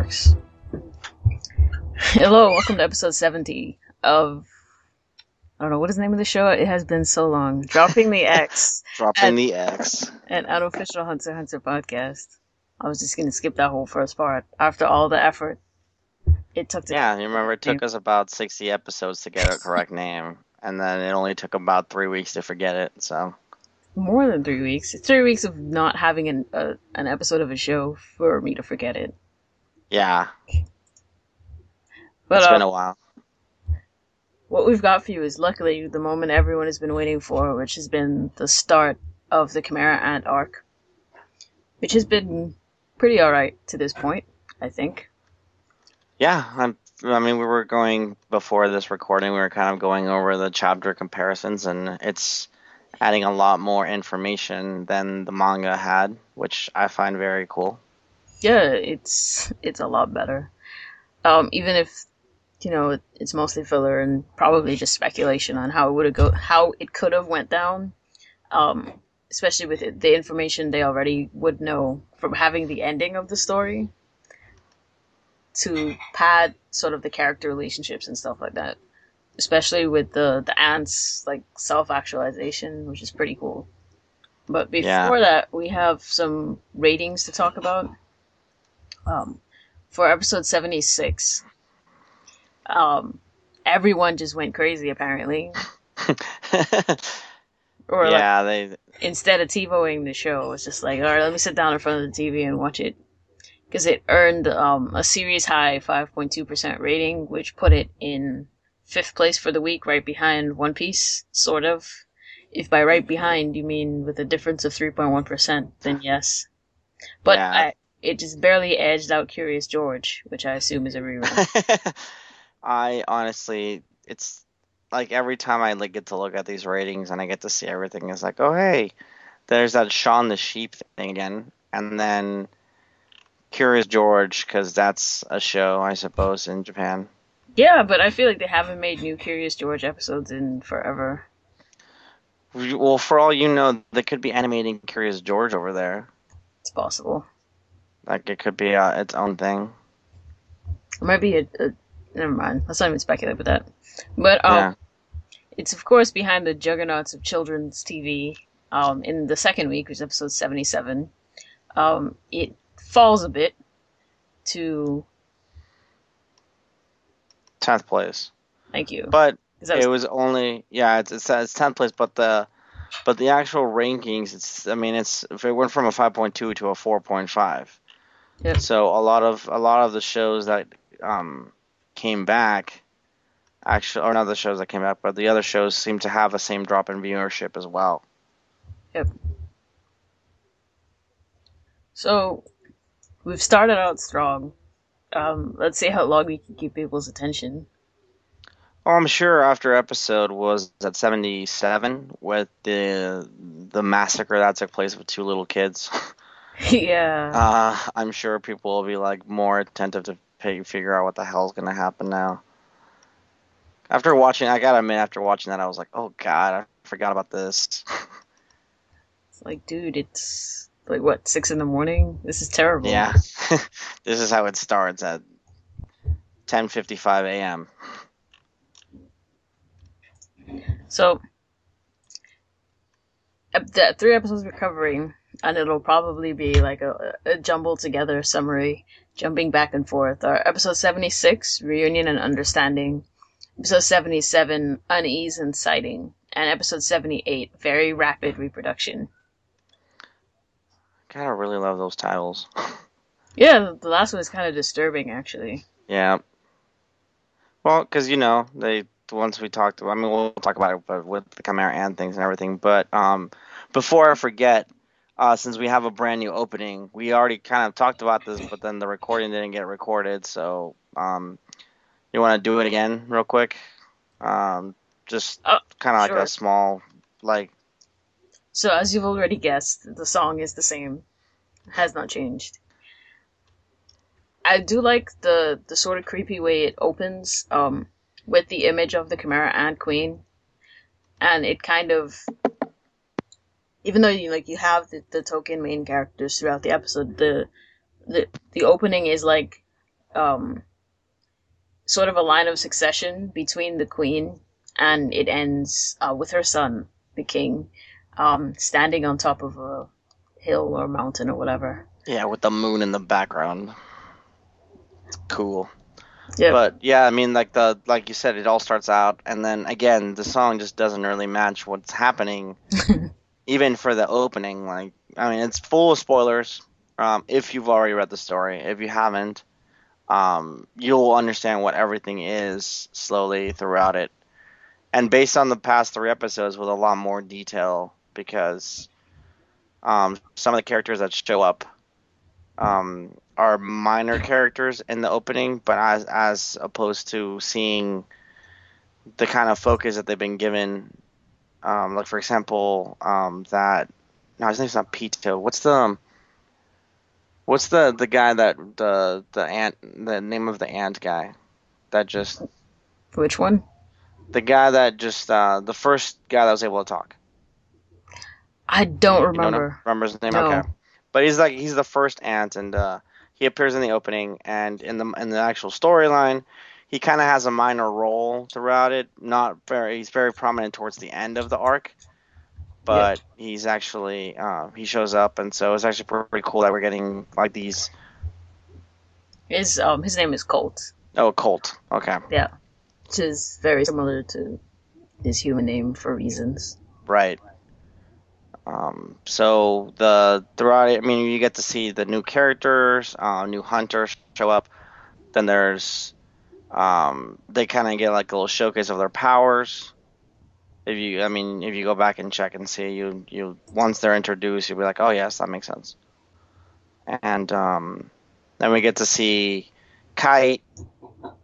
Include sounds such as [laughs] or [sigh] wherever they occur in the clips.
works. Hello, welcome to episode 70 of. I don't know, what is the name of the show? It has been so long. Dropping the [laughs] X. Dropping And- the X. an unofficial Hunter Hunter podcast. I was just gonna skip that whole first part after all the effort it took to. Yeah, you remember it took us about 60 episodes to get a correct name, and then it only took about three weeks to forget it, so. More than three weeks. It's three weeks of not having an uh, an episode of a show for me to forget it. Yeah, But it's uh, been a while. what we've got for you is luckily the moment everyone has been waiting for, which has been the start of the Chimera Ant arc, which has been pretty alright to this point, I think. Yeah, I'm, I mean, we were going, before this recording, we were kind of going over the chapter comparisons, and it's adding a lot more information than the manga had, which I find very cool. Yeah, it's it's a lot better. Um, even if you know it, it's mostly filler and probably just speculation on how it would have go, how it could have went down. Um, especially with it, the information they already would know from having the ending of the story to pad sort of the character relationships and stuff like that. Especially with the the ants like self actualization, which is pretty cool. But before Yeah. that, we have some ratings to talk about. Um, for episode seventy six, um, everyone just went crazy apparently. [laughs] Or like, yeah, they, instead of TiVoing the show, it's just like, all right, let me sit down in front of the TV and watch it. Because it earned um, a series high 5.2% rating, which put it in fifth place for the week, right behind One Piece, sort of. If by right behind you mean with a difference of 3.1%, then yes. But Yeah. I, it just barely edged out Curious George, which I assume is a rerun. [laughs] I honestly, it's like every time I like get to look at these ratings and I get to see everything, it's like, oh hey, there's that Shaun the Sheep thing again, and then Curious George, because that's a show, I suppose, in Japan. yeah, but I feel like they haven't made new Curious George episodes in forever. Well, for all you know, they could be animating Curious George over there. It's possible. Like it could be uh, its own thing. It might be a, a never mind. Let's not even speculate with that. But um, Yeah. it's of course behind the juggernauts of children's TV. Um, in the second week, which is episode seventy-seven, um, it falls a bit to Tenth place, thank you. But was- it was only yeah it's it's, it's tenth place but the but the actual rankings it's i mean it's if it went from a 5.2 to a 4.5 Yep. so a lot of a lot of the shows that um came back actually or not the shows that came back but the other shows seem to have the same drop in viewership as well Yep. so we've started out strong. Um, let's see how long we can keep people's attention. well, i'm sure after episode was at 77 with the the massacre that took place with two little kids [laughs] [laughs] yeah. Uh, I'm sure people will be like more attentive to pay, figure out what the hell's gonna happen now. After watching, I gotta admit, after watching that, I was like, "Oh God, I forgot about this." [laughs] It's like, dude, it's like what six in the morning. This is terrible. yeah, [laughs] this is how it starts at 10:55 a.m. So, the three episodes we're covering, and it'll probably be like a, a jumbled together summary, jumping back and forth. Are episode 76, Reunion and Understanding, episode 77, Unease and Sighting, and episode 78, Very Rapid Reproduction. God, I really love those titles. [laughs] Yeah, the last one is kind of disturbing, actually. yeah. Well, because you know they the ones we talked about. I mean, we'll talk about it, but with the Chimera and things and everything. But um, before I forget, uh, since we have a brand new opening, we already kind of talked about this, but then the recording didn't get recorded. So um, you want to do it again, real quick? Um, just Oh, kind of like a small, like So, as you've already guessed, the song is the same, has not changed. I do like the the sort of creepy way it opens, um, with the image of the Chimera Ant Queen, and it kind of, even though you like you have the, the token main characters throughout the episode, the the the opening is like um, sort of a line of succession between the queen, and it ends uh, with her son, the king, um, standing on top of a hill or mountain or whatever. Yeah, with the moon in the background. Cool. Yeah. But yeah, I mean, like the like you said, it all starts out, and then again, the song just doesn't really match what's happening, [laughs] even for the opening. Like, I mean, it's full of spoilers. Um, if you've already read the story, if you haven't, um, you'll understand what everything is slowly throughout it, and based on the past three episodes with a lot more detail, because um, some of the characters that show up um, are minor characters in the opening, but as as opposed to seeing the kind of focus that they've been given, um, like for example, um, that no, his name's not Pitou. What's the um, what's the the guy that the the ant the name of the ant guy that just Which one? the guy that just uh, the first guy that was able to talk. I don't You don't remember. remember his name? No. Okay. But he's like he's the first ant, and uh, he appears in the opening, and in the in the actual storyline, he kind of has a minor role throughout it. Not very, he's very prominent towards the end of the arc, but he's actually uh, he shows up, and so it's actually pretty cool that we're getting like these. His um his name is Colt. Oh, Colt. Okay, Yeah, which is very similar to his human name for reasons. right. Um, so the throughout, I mean, you get to see the new characters, uh, new hunters show up. Then there's, um, they kind of get like a little showcase of their powers. If you, I mean, if you go back and check and see, you, you once they're introduced, you'll be like, oh yes, that makes sense. And um, then we get to see Kite,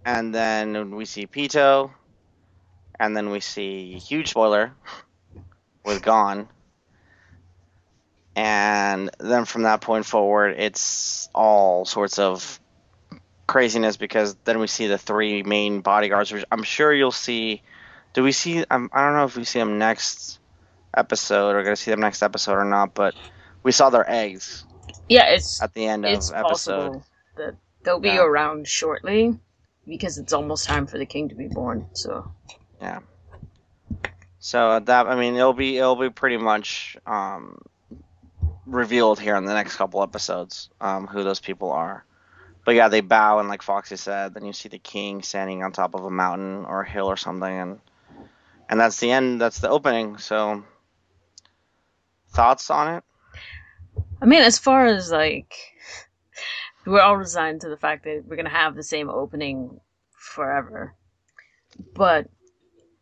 and then we see Pitou, and then we see huge spoiler with Gon. And then from that point forward, it's all sorts of craziness because then we see the three main bodyguards, which I'm sure you'll see. Do we see? I'm, I don't know if we see them next episode or gonna see them next episode or not, but we saw their eggs Yeah, it's at the end of it's episode. possible that they'll be Yeah. around shortly because it's almost time for the king to be born. So yeah. So uh, that I mean, it'll be it'll be pretty much um, revealed here in the next couple episodes um, who those people are. But yeah, they bow and like Foxy said, then you see the king standing on top of a mountain or a hill or something, and and that's the end. That's the opening. So thoughts on it? I mean, as far as like we're all resigned to the fact that we're gonna have the same opening forever, but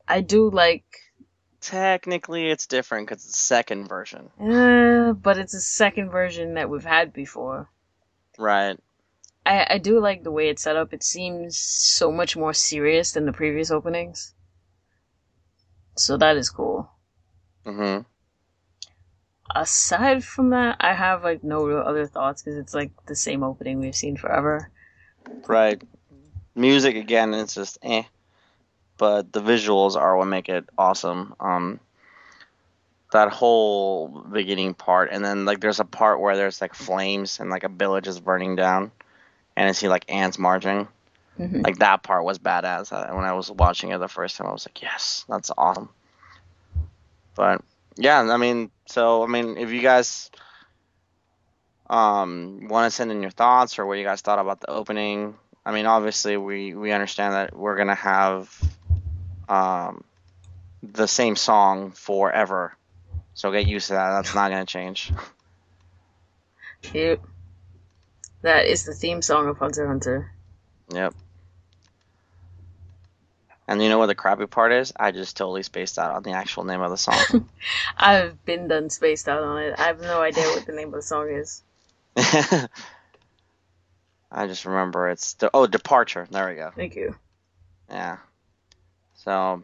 I do like. Technically, it's different because it's the second version, Uh, but it's a second version that we've had before. right? I, I do like the way it's set up. It seems so much more serious than the previous openings. So that is cool. hmm Aside from that, I have like no real other thoughts because it's like the same opening we've seen forever. Right. Music again, it's just eh. But the visuals are what make it awesome. Um, that whole beginning part, and then like there's a part where there's like flames and like a village is burning down, and I see like ants marching. Mhm. Like that part was badass. When I was watching it the first time, I was like, yes, that's awesome. But yeah, I mean, so I mean, if you guys um want to send in your thoughts or what you guys thought about the opening, I mean, obviously we we understand that we're gonna have um the same song forever, so get used to that. That's not gonna change. Yep. That is the theme song of Hunter Hunter. Yep. And you know what the crappy part is? I just totally spaced out on the actual name of the song. [laughs] I've been done spaced out on it. I have no idea what the name of the song is. [laughs] I just remember it's the oh departure. There we go. Thank you. Yeah. So,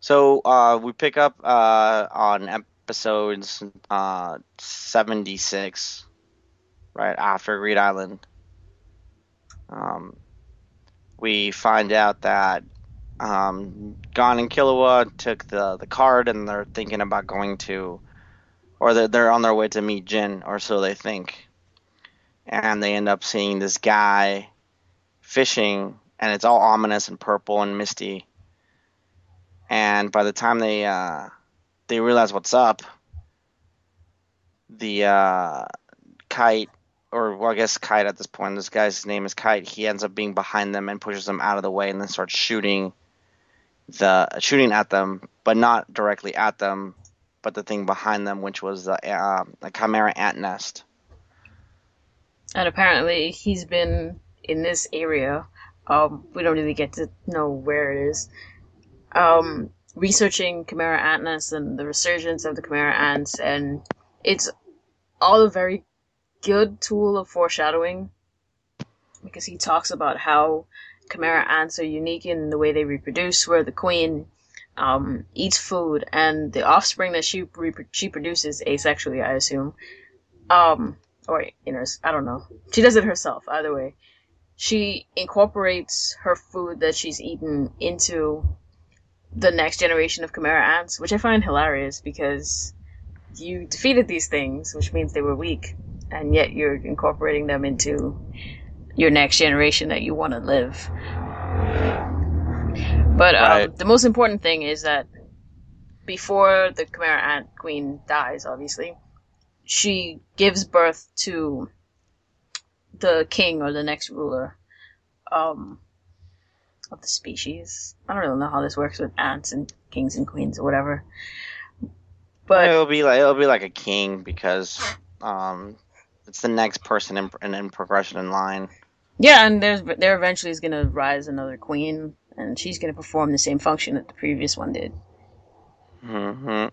so uh, we pick up uh, on episodes uh, seventy six, right after Greed Island. Um, we find out that um, Gon and Killua took the the card, and they're thinking about going to, or they're, they're on their way to meet Jin, or so they think. And they end up seeing this guy fishing, and it's all ominous and purple and misty. And by the time they uh, they realize what's up, the uh, kite, or well, I guess kite at this point, this guy's name is Kite. He ends up being behind them and pushes them out of the way, and then starts shooting the shooting at them, but not directly at them, but the thing behind them, which was the uh, the chimera ant nest. And apparently, he's been in this area. Um, we don't really get to know where it is. Um, researching chimera ant nests and the resurgence of the chimera ants, and it's all a very good tool of foreshadowing because he talks about how chimera ants are unique in the way they reproduce, where the queen um, eats food and the offspring that she she produces asexually, I assume, um, or you know, I don't know. She does it herself. Either way, she incorporates her food that she's eaten into the next generation of chimera ants, which I find hilarious because you defeated these things, which means they were weak, and yet you're incorporating them into your next generation that you want to live. But um, right. the most important thing is that before the Chimera Ant Queen dies, obviously, she gives birth to the king or the next ruler um, of the species. I don't really know how this works with ants and kings and queens or whatever. But it'll be like it'll be like a king because um, it's the next person in, in, in progression in line. Yeah, and there's there eventually is gonna rise another queen, and she's gonna perform the same function that the previous one did. Hmm.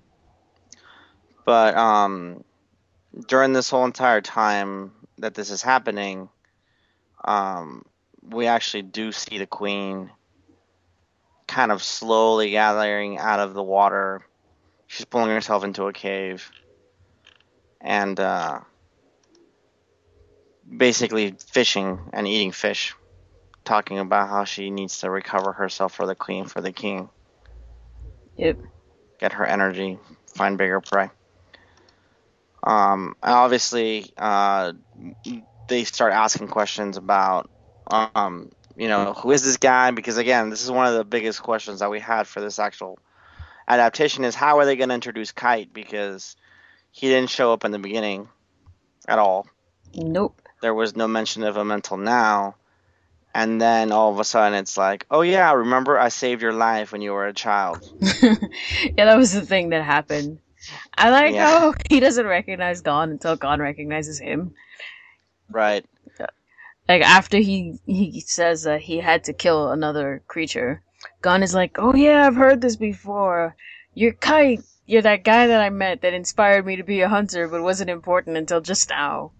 But um, during this whole entire time that this is happening, um, we actually do see the queen kind of slowly gathering out of the water she's pulling herself into a cave and uh, basically fishing and eating fish, talking about how she needs to recover herself for the queen, for the king. Yep. Get her energy, find bigger prey. Um, obviously, uh, they start asking questions about, um, you know, who is this guy? Because again, this is one of the biggest questions that we had for this actual adaptation is how are they going to introduce Kite because he didn't show up in the beginning at all. Nope. There was no mention of him until now. And then all of a sudden it's like, oh yeah, remember I saved your life when you were a child. [laughs] yeah, that was the thing that happened. I like yeah. how [laughs] he doesn't recognize Gon until Gon recognizes him. Right. Like after he he says that he had to kill another creature, Gon is like, oh yeah, I've heard this before. You're Kite. You're that guy that I met that inspired me to be a hunter, but wasn't important until just now.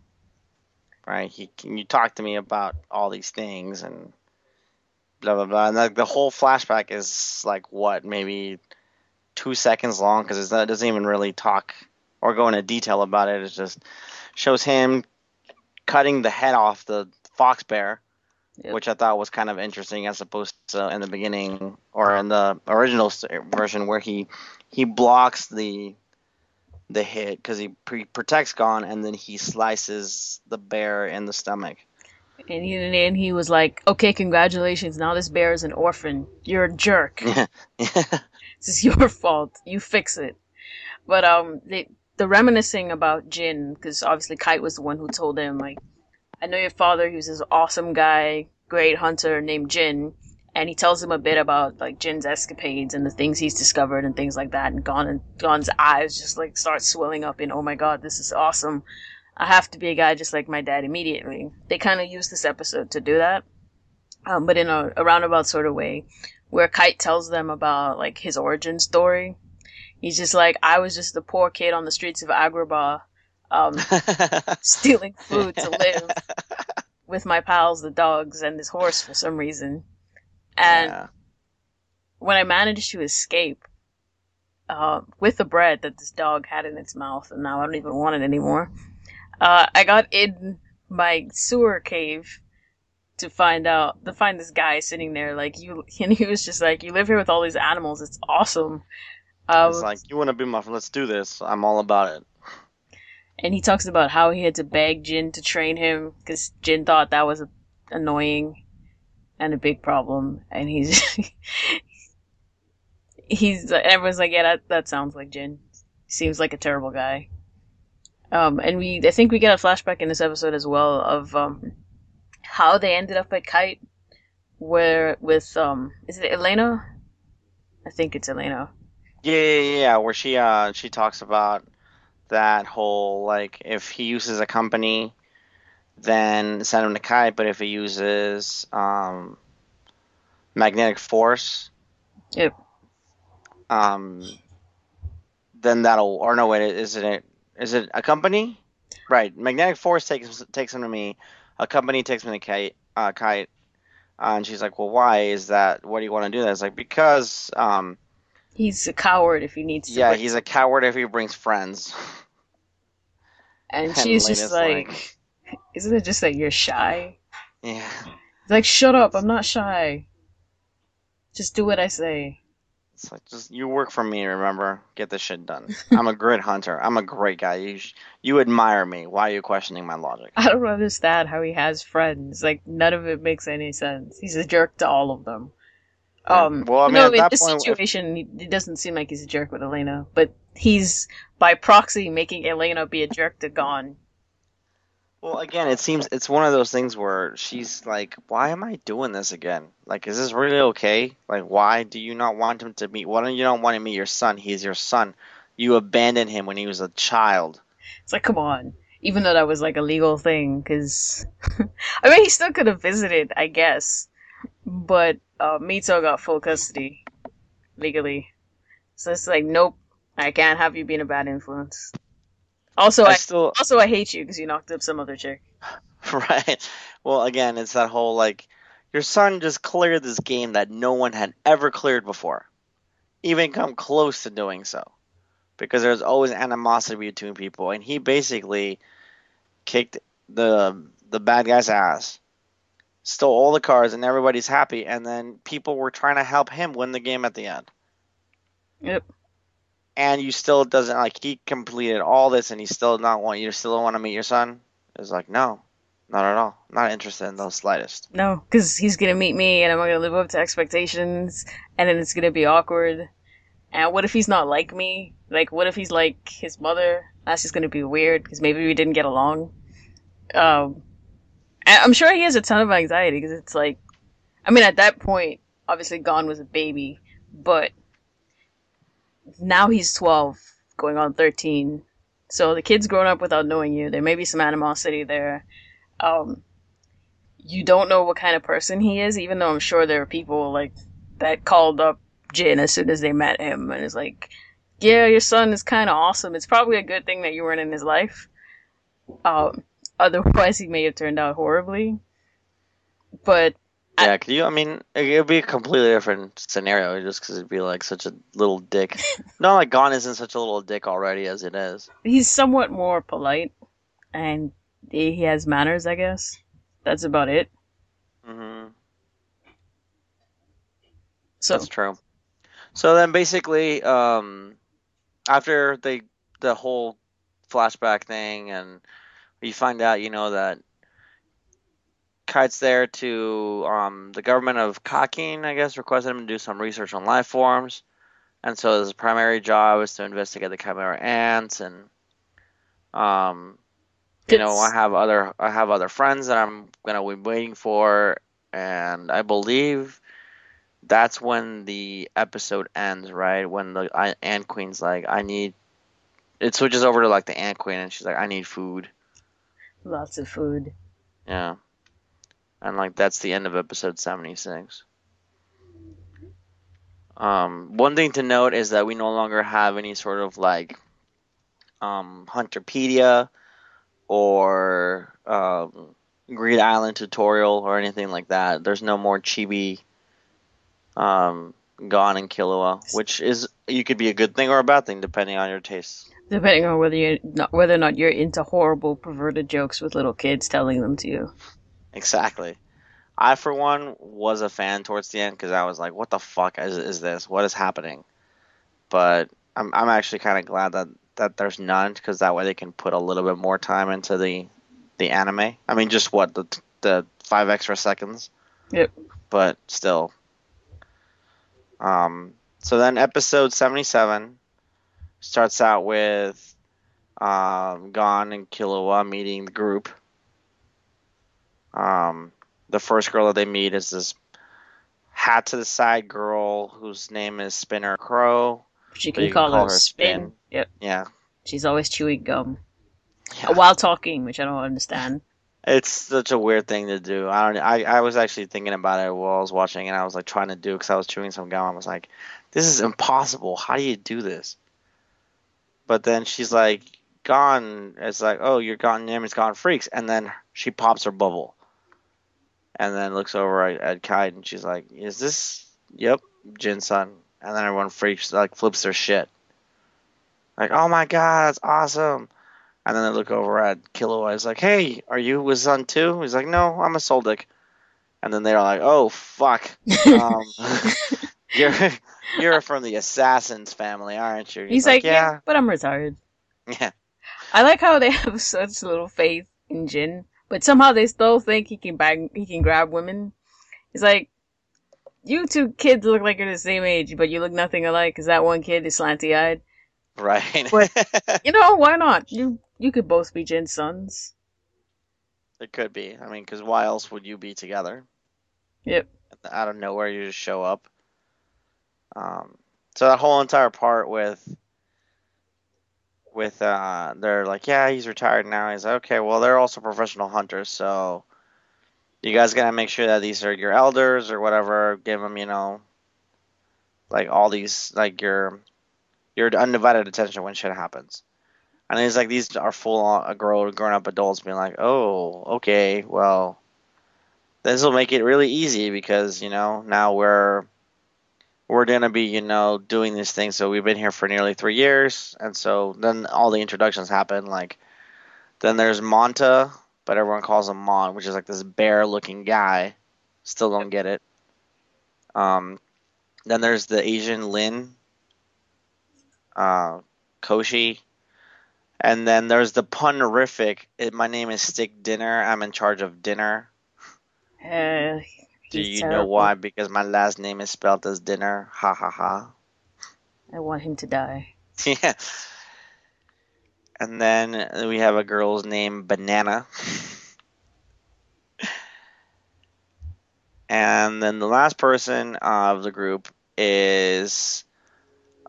Right. He, can you talk to me about all these things and blah blah blah. And like the whole flashback is like what, maybe two seconds long because it doesn't even really talk or go into detail about it. It just shows him cutting the head off the fox bear Yep. which I thought was kind of interesting as opposed to in the beginning or in the original version where he he blocks the the hit because he pre- protects Gon and then he slices the bear in the stomach. And he and he was like, "Okay, congratulations. Now this bear is an orphan. You're a jerk. [laughs] [laughs] this is your fault. You fix it." But um, the the reminiscing about Jin because obviously Kite was the one who told him like I know your father. He was this awesome guy, great hunter named Jin, and he tells him a bit about like Jin's escapades and the things he's discovered and things like that. And Gon and Gon's eyes just like start swelling up in, oh my god, this is awesome. I have to be a guy just like my dad immediately. They kind of use this episode to do that, um, but in a, a roundabout sort of way, where Kite tells them about like his origin story. He's just like, I was just a poor kid on the streets of Agrabah um, [laughs] stealing food to live with my pals, the dogs, and this horse for some reason. And yeah. when I managed to escape uh, with the bread that this dog had in its mouth, and now I don't even want it anymore, uh, I got in my sewer cave to find out to find this guy sitting there like you [laughs] and he was just like you live here with all these animals it's awesome um, it's like you want to be my friend let's do this i'm all about it and he talks about how he had to beg Jin to train him because Jin thought that was annoying. And a big problem, and he's [laughs] he's everyone's like, yeah, that that sounds like Jin. Seems like a terrible guy. Um, and we I think we get a flashback in this episode as well of um how they ended up at Kite, where with um is it Elena? I think it's Elena. Yeah, yeah, yeah. Where she uh she talks about that whole like if he uses a company, then send him to Kite. But if he uses um magnetic force, Yep. um, then that'll or no wait, isn't it? Is it a company? Right. Magnetic force takes takes him to me. A company takes me to Kite. Uh, Kite. Uh, and she's like, "Well, why is that? What do you want to do That's like because, um, He's a coward if he needs to. yeah, he's a coward if he brings friends. and [laughs] and she's just like, like- isn't it just that you're shy? Yeah. It's like, shut up, I'm not shy. Just do what I say. It's like just you work for me. Remember, get this shit done. [laughs] I'm a great hunter. I'm a great guy. You sh- you admire me. Why are you questioning my logic? I don't understand how he has friends. Like none of it makes any sense. He's a jerk to all of them. Um, Well, I mean, no, at in this point, situation, he- it doesn't seem like he's a jerk with Elena, but he's by proxy making Elena be a jerk to Gon. Well, again, it seems it's one of those things where she's like, "Why am I doing this again? Like, is this really okay? Like, why do you not want him to meet? Why don't you not want to meet your son? He's your son. You abandoned him when he was a child. It's like, come on. Even though that was like a legal thing, because [laughs] I mean, he still could have visited, I guess, but uh, Mito got full custody legally, so it's like, nope, I can't have you being a bad influence. Also, I I, still, also I hate you because you knocked up some other chick. [laughs] right? Well, again, it's that whole like, your son just cleared this game that no one had ever cleared before, even come close to doing so, because there's always animosity between people, and he basically kicked the the bad guy's ass, stole all the cards, and everybody's happy, and then people were trying to help him win the game at the end. Yep. And you still doesn't like he completed all this, and he still not want you still don't want to meet your son. It's like no, not at all. Not interested in the slightest. No, because he's gonna meet me, and I'm gonna live up to expectations, and then it's gonna be awkward. And what if he's not like me? Like, what if he's like his mother? That's just gonna be weird because maybe we didn't get along. Um, I'm sure he has a ton of anxiety because it's like, I mean, at that point, obviously, Gon was a baby, but now he's 12, going on 13. So the kid's grown up without knowing you. There may be some animosity there. Um, you don't know what kind of person he is, even though I'm sure there are people like that called up Jin as soon as they met him and is like, "Yeah, your son is kind of awesome. It's probably a good thing that you weren't in his life. Um, otherwise, he may have turned out horribly." But Yeah, could you? I mean, it would be a completely different scenario just because it'd be like such a little dick. [laughs] Not like Gon isn't such a little dick already as it is. he's somewhat more polite, and he has manners, I guess. That's about it. hmm So That's true. So then, basically, um, after they the whole flashback thing, and you find out, you know, that Kite's there to um, the government of Kakin, I guess, requested him to do some research on life forms, and so his primary job is to investigate the Chimera ants, and um, you know, I have other I have other friends that I'm gonna be waiting for, and I believe that's when the episode ends, right? When the I, Ant Queen's like, I need. It switches over to like the Ant Queen, and she's like, I need food. lots of food. Yeah, and like that's the end of episode seventy six. Um, one thing to note is that we no longer have any sort of like um, Hunterpedia or um, Greed Island tutorial or anything like that. There's no more chibi um, Gon and Killua, which is you could be a good thing or a bad thing depending on your tastes. Depending on whether you whether or not you're into horrible perverted jokes with little kids telling them to you. Exactly. I, for one, was a fan towards the end because I was like, "What the fuck is, is this? What is happening?" But I'm I'm actually kind of glad that that there's none because that way they can put a little bit more time into the the anime. I mean, just what the the five extra seconds. Yep. but still. Um, so then episode 77 starts out with um, Gon and Killua meeting the group. Um, the first girl that they meet is this hat to the side girl whose name is Spinner Clow. She can you call, can call her her spin. Spin. Yep. Yeah. She's always chewing gum Yeah. while talking, which I don't understand. It's such a weird thing to do. I don't. I, I was actually thinking about it while I was watching, and I was like trying to do because I was chewing some gum. I was like, "This is impossible. How do you do this?" But then she's like, "Gon." It's like, "Oh, you're Gon. Name is Gon, Freecss." And then she pops her bubble, and then looks over at, at Kite, and she's like, "Is this? Yep, Jin son." And then everyone freaks, like flips their shit, like, "Oh my god, that's awesome!" And then they look over at Killua. He's like, "Hey, are you his son too?" He's like, "No, I'm a Zoldyck." And then they're like, "Oh fuck, [laughs] um, [laughs] you're you're from the Assassins family, aren't you?" He's like, yeah. but I'm retired. [laughs] yeah, I like how they have such little faith in Jin, but somehow they still think he can bang, he can grab women. He's like, you two kids look like you're the same age, but you look nothing alike. Cause that one kid is slanty eyed. right. [laughs] You know why not? You you could both be Jin's sons. it could be. I mean, because why else would you be together? Yep. Out of nowhere, you just show up. Um, so that whole entire part with with uh, they're like, yeah, he's retired now. He's like, okay, well, they're also professional hunters, so you guys gotta make sure that these are your elders or whatever. Give them, you know, like all these, like your your undivided attention when shit happens. And he's like, these are full on grown grown up adults being like, oh, okay, well, this will make it really easy because you know now we're we're gonna be you know doing these things. So we've been here for nearly three years, and so then all the introductions happen. Like then there's Monta, but everyone calls him Mon, which is like this bear looking guy. Still don't get it. Um, then there's the Asian Lin, uh, Koshi, and then there's the punerific. My name is Stick Dinner. I'm in charge of dinner. Uh, Do he's you know why? Because my last name is spelled as dinner. Ha ha ha. I want him to die. [laughs] yeah. And then we have a girl's name, Banana. and then the last person of the group is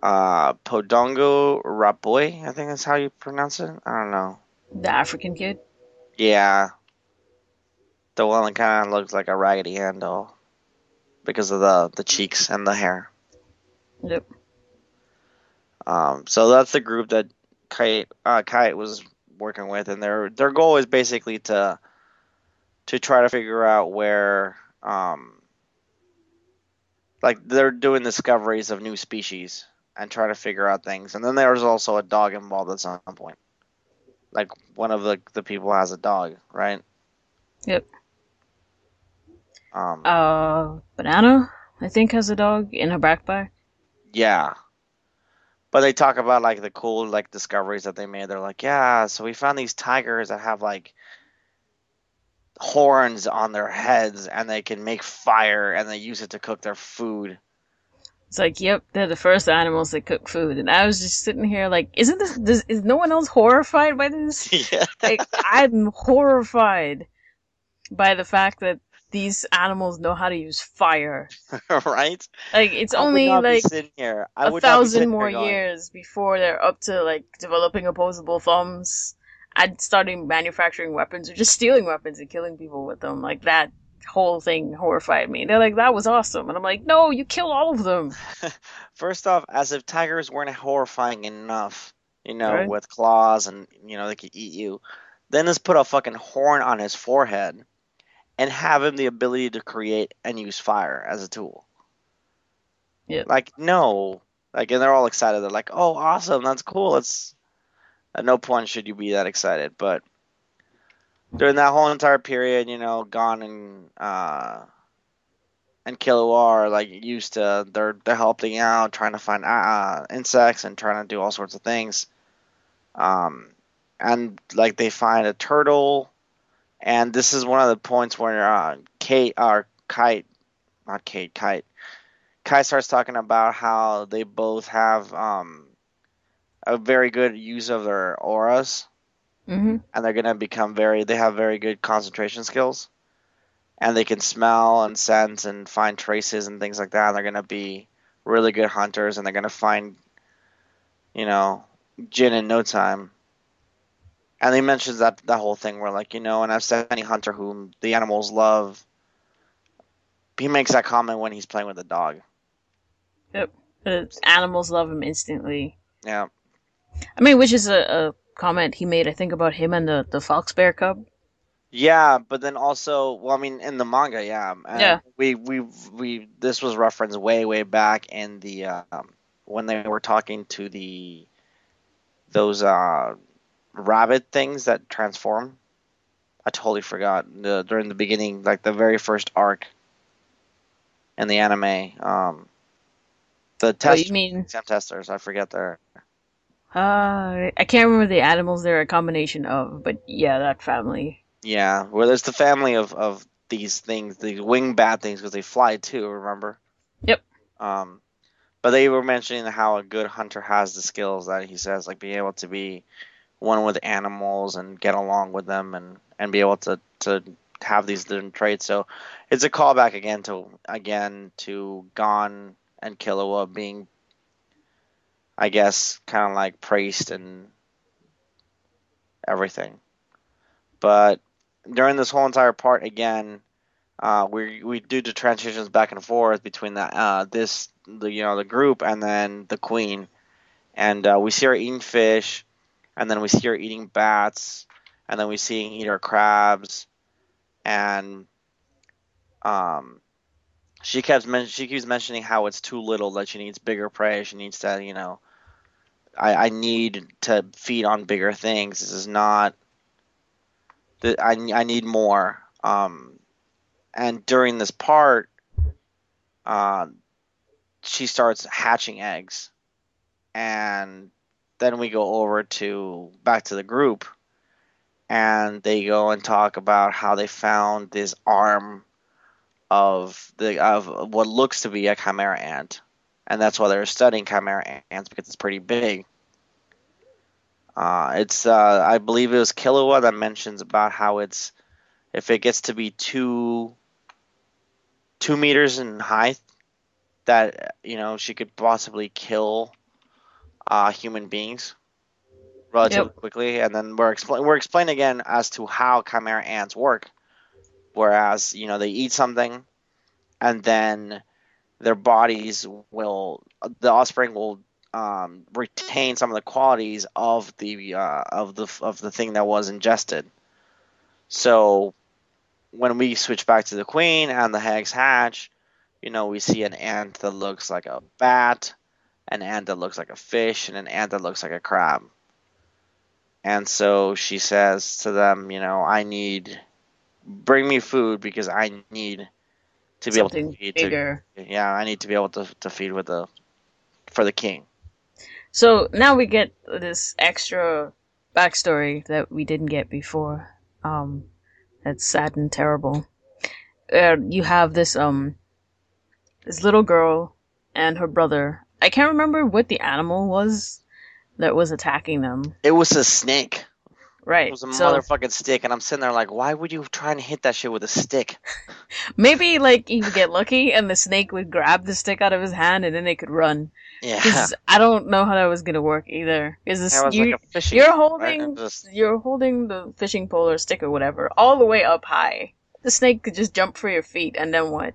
uh, Podungo Rapoy. I think that's how you pronounce it. I don't know. The African kid. Yeah. The one that kind of looks like a Raggedy Ann doll because of the, the cheeks and the hair. Yep. Um, so that's the group that Kite uh, Kite was working with, and their their goal is basically to to try to figure out where um, like they're doing discoveries of new species and try to figure out things. And then there's also a dog involved at some point. Like one of the the people has a dog, right? Yep. Um, Uh, banana. I think has a dog in her backpack. Yeah. But they talk about like the cool like discoveries that they made. They're like, yeah, so we found these tigers that have like horns on their heads and they can make fire and they use it to cook their food. It's like, yep, they're the first animals that cook food, and I was just sitting here like, isn't this? Does, is no one else horrified by this? [laughs] yeah. Like, I'm horrified by the fact that these animals know how to use fire. [laughs] right? Like, it's I only like sitting here. I a would not be thousand more going, years before they're up to like developing opposable thumbs and starting manufacturing weapons or just stealing weapons and killing people with them. Like that whole thing horrified me. They're like, that was awesome. And I'm like, no, you kill all of them. [laughs] First off, as if tigers weren't horrifying enough, you know, Right. with claws and you know they could eat you. Then let's put a fucking horn on his forehead and have him the ability to create and use fire as a tool. Yep. Like no, like and they're all excited. They're like, "Oh, awesome! That's cool." It's at no point should you be that excited, but during that whole entire period, you know, Gon and uh, and Killua are like used to they're they're helping out, trying to find uh, insects and trying to do all sorts of things. Um, and like they find a turtle, and this is one of the points where uh, Kate or Kite not Cade, Kite. Kite starts talking about how they both have um, a very good use of their auras, Mm-hmm. and they're gonna become very. They have very good concentration skills, and they can smell and sense and find traces and things like that. And they're gonna be really good hunters, and they're gonna find, you know, Jin in no time. And he mentions that that whole thing where like you know, and I've said any hunter whom the animals love. He makes that comment when he's playing with a dog. The animals love him instantly. Yeah, I mean, which is a, a comment he made, I think, about him and the, the fox bear cub. yeah, but then also, well, I mean, in the manga, yeah, and Yeah. We we we this was referenced way way back in the um, when they were talking to the those uh rabbit things that transform. I totally forgot the, during the beginning, like the very first arc in the anime. Um, the Oh, test you mean? exam testers, I forget their Uh, I can't remember the animals they're a combination of, but yeah, that family. yeah. Well, there's the family of of these things, the wing bat things, because they fly too. Remember? Yep. Um, but they were mentioning how a good hunter has the skills that he says, like being able to be one with animals and get along with them, and and be able to to have these different traits. So it's a callback again to again to Gon and Killua being, I guess, kind of like praised and everything. But during this whole entire part, again, uh, we we do the transitions back and forth between the uh, this the you know the group and then the queen, and uh, we see her eating fish, and then we see her eating bats, and then we see her eat her crabs, and um, she men- she keeps mentioning how it's too little that she needs bigger prey. She needs to you know, I I need to feed on bigger things. This is not. The, I I need more. Um, and during this part, uh, she starts hatching eggs, and then we go over to back to the group, and they go and talk about how they found this arm of the of what looks to be a chimera ant, and that's why they're studying chimera ants because it's pretty big. Uh, it's uh, I believe it was Killua that mentions about how it's if it gets to be two two meters in height, that you know she could possibly kill uh, human beings relatively Yep. quickly, and then we're explain we're explaining again as to how chimera ants work. Whereas you know they eat something, and then their bodies will the offspring will um, retain some of the qualities of the uh, of the of the thing that was ingested. So when we switch back to the queen and the eggs hatch, you know we see an ant that looks like a bat, an ant that looks like a fish, and an ant that looks like a crab. And so she says to them, you know, I need bring me food because I need to be Something able to feed bigger. to yeah, I need to be able to, to feed with the for the king. So now we get this extra backstory that we didn't get before. Um, that's sad and terrible. Uh, you have this um, this little girl and her brother. I can't remember what the animal was that was attacking them. It was a snake. Right. It was a so motherfucking stick, and I'm sitting there like, why would you try and hit that shit with a stick? [laughs] maybe like he would get lucky and the snake would grab the stick out of his hand and then they could run. Yeah, [laughs] I don't know how that was gonna work either. Was you, like a fishing. You're right? holding was- you're holding the fishing pole or stick or whatever all the way up high. The snake could just jump for your feet, and then what?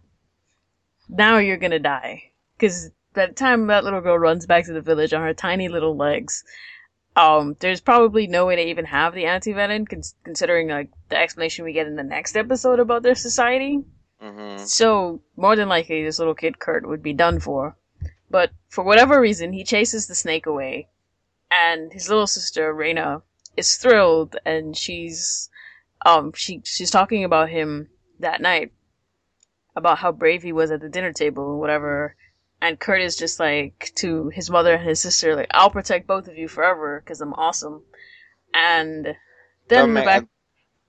Now you're gonna die. Because by the time that little girl runs back to the village on her tiny little legs, um, there's probably no way to even have the antivenom, cons- considering like the explanation we get in the next episode about their society. Mhm. So more than likely, this little kid Kurt would be done for. But for whatever reason, he chases the snake away, and his little sister Reina is thrilled, and she's um she she's talking about him that night, about how brave he was at the dinner table and whatever. And Kurt is just like to his mother and his sister, like I'll protect both of you forever because I'm awesome. And then Don't the make- back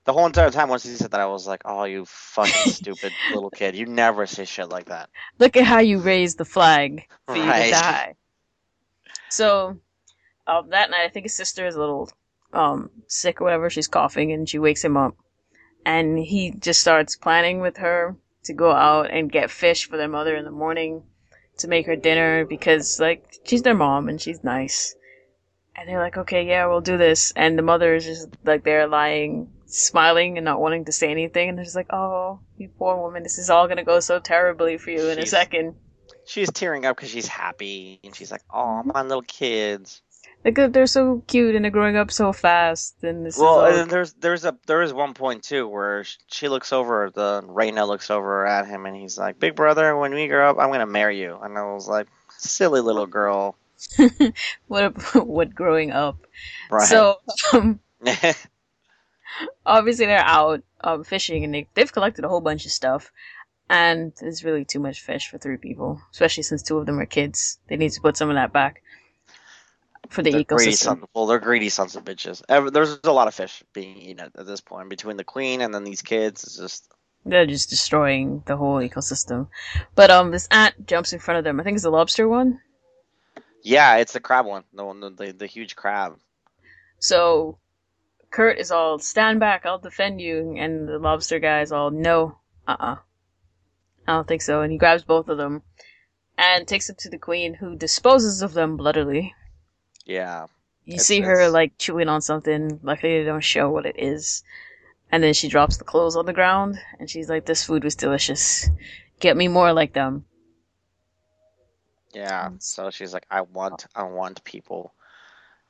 The whole entire time once he said that, I was like, "Oh, you fucking stupid [laughs] little kid! You never say shit like that." Look at how you raised the flag for you to Right. die. So, um, that night, I think his sister is a little um sick or whatever. She's coughing, and she wakes him up, and he just starts planning with her to go out and get fish for their mother in the morning to make her dinner because like she's their mom and she's nice. And they're like, okay, yeah, we'll do this. And the mother is just like there lying, smiling and not wanting to say anything. And they're just like, oh, you poor woman, this is all gonna go so terribly for you in a second. She's tearing up because she's happy, and she's like, "Oh, my little kids." Like uh, they're so cute and they're growing up so fast. And this Well, is all... and there's there's a there is one point too where she looks over the Reina looks over at him and he's like, "Big brother, when we grow up, I'm gonna marry you." And I was like, "Silly little girl." [laughs] what [laughs] what growing up. Right. So um, [laughs] obviously they're out um, fishing and they they've collected a whole bunch of stuff. And it's really too much fish for three people, especially since two of them are kids. They need to put some of that back for the they're greedy ecosystem. sons. Well, they're greedy sons of bitches. There's a lot of fish being eaten at, this point between the queen and then these kids. It's just They're just destroying the whole ecosystem. But um, this ant jumps in front of them. I think it's the lobster one. yeah, it's the crab one, the one the the, the huge crab. So Kurt is all stand back, I'll defend you, and the lobster guy is all no, uh uh I don't think so. And he grabs both of them and takes them to the queen, who disposes of them bloodily. Yeah, You It's- see her it's- like chewing on something. Luckily, they don't show what it is. And then she drops the clothes on the ground, and she's like, "This food was delicious. Get me more like them." yeah. So she's like, "I want, I want people."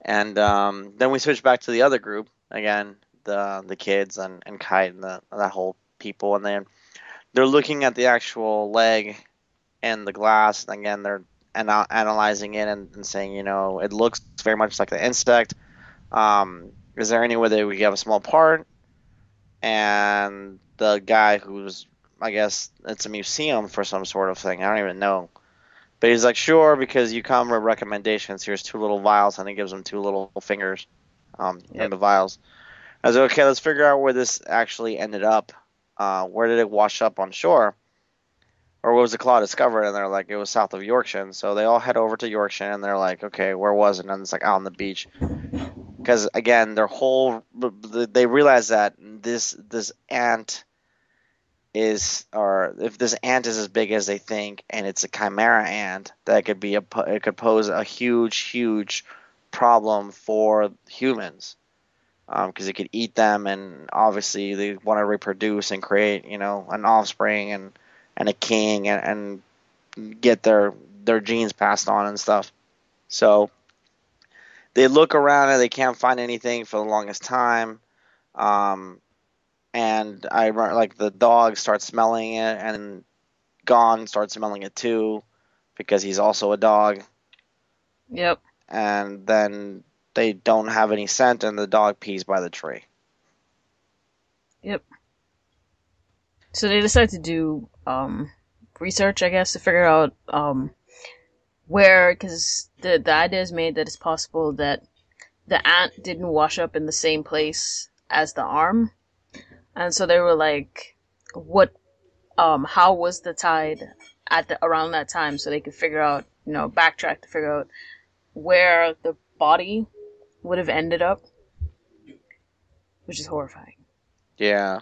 And um, then we switch back to the other group again, the the kids and and Kite and the that whole people, and then they're looking at the actual leg and the glass, and again they're ana- analyzing it and, and saying, you know, it looks very much like the insect. Um, is there any way that we have a small part? And the guy who's, I guess it's a museum for some sort of thing. I don't even know. But he's like, sure, because you come with recommendations. Here's two little vials, and he gives him two little fingers um, Yep. in the vials. I was like, okay, let's figure out where this actually ended up. Uh, where did it wash up on shore? Or was the claw discovered? And they're like, it was south of Yorkshire. And So they all head over to Yorkshire, and they're like, okay, where was it? And it's like out on the beach. Because again, their whole they realize that this this ant is, or if this ant is as big as they think, and it's a chimera ant, that could be a it could pose a huge, huge problem for humans um, because it could eat them, and obviously they want to reproduce and create, you know, an offspring and and a king and, and get their their genes passed on and stuff. So they look around and they can't find anything for the longest time. Um, and I remember, like the dog starts smelling it, and Gon starts smelling it too, because he's also a dog. Yep. And then they don't have any scent, and the dog pees by the tree. Yep. So they decide to do um, research, I guess, to figure out um, where, because the the idea is made that it's possible that the ant didn't wash up in the same place as the arm, and so they were like, what, um, how was the tide at the around that time, so they could figure out, you know, backtrack to figure out where the body would have ended up, which is horrifying. Yeah.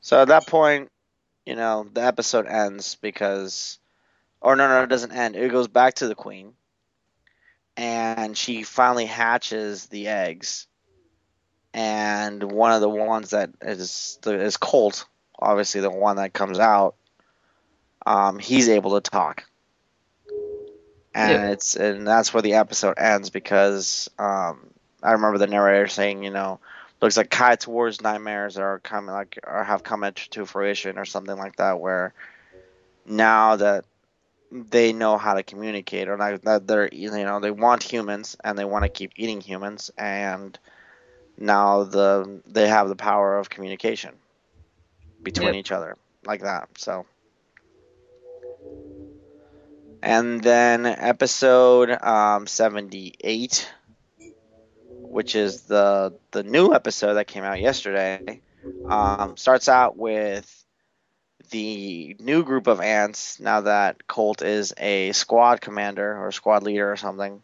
So at that point, you know, the episode ends because, or no, no, it doesn't end. It goes back to the queen, and she finally hatches the eggs. And one of the ones that is the is Colt, obviously the one that comes out, um, he's able to talk, and Yeah. it's and that's where the episode ends because um, I remember the narrator saying, you know, looks like Kite's worst nightmares are coming like or have come into fruition or something like that where now that they know how to communicate or like that they're you know they want humans and they want to keep eating humans and now the they have the power of communication between Yep. each other like that so and then episode um, 78 which is the the new episode that came out yesterday, um, starts out with the new group of ants. Now that Colt is a squad commander or squad leader or something,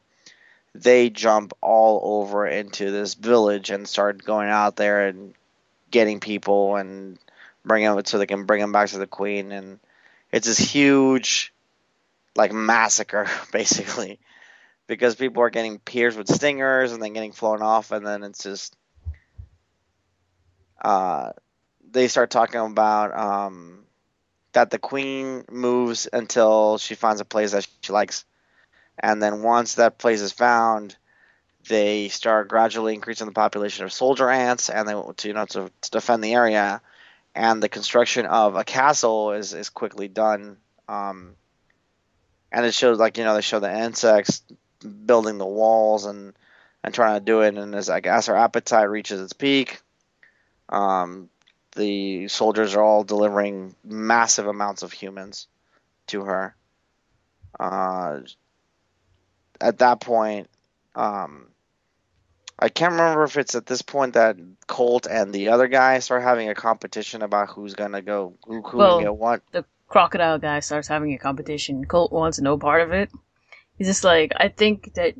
they jump all over into this village and start going out there and getting people and bringing them so they can bring them back to the queen. And it's this huge, like massacre [laughs] basically because people are getting pierced with stingers and then getting flown off, and then it's just uh, they start talking about um, that the queen moves until she finds a place that she likes, and then once that place is found, they start gradually increasing the population of soldier ants, and they to you know to, to defend the area, and the construction of a castle is is quickly done. Um, and it shows like you know they show the insects building the walls and and trying to do it. And as like as her appetite reaches its peak, um, the soldiers are all delivering massive amounts of humans to her. Uh, at that point, um, I can't remember if it's at this point that Colt and the other guy start having a competition about who's gonna go, who, who Well, can get what. The crocodile guy starts having a competition. Colt wants no part of it. He's just like, I think that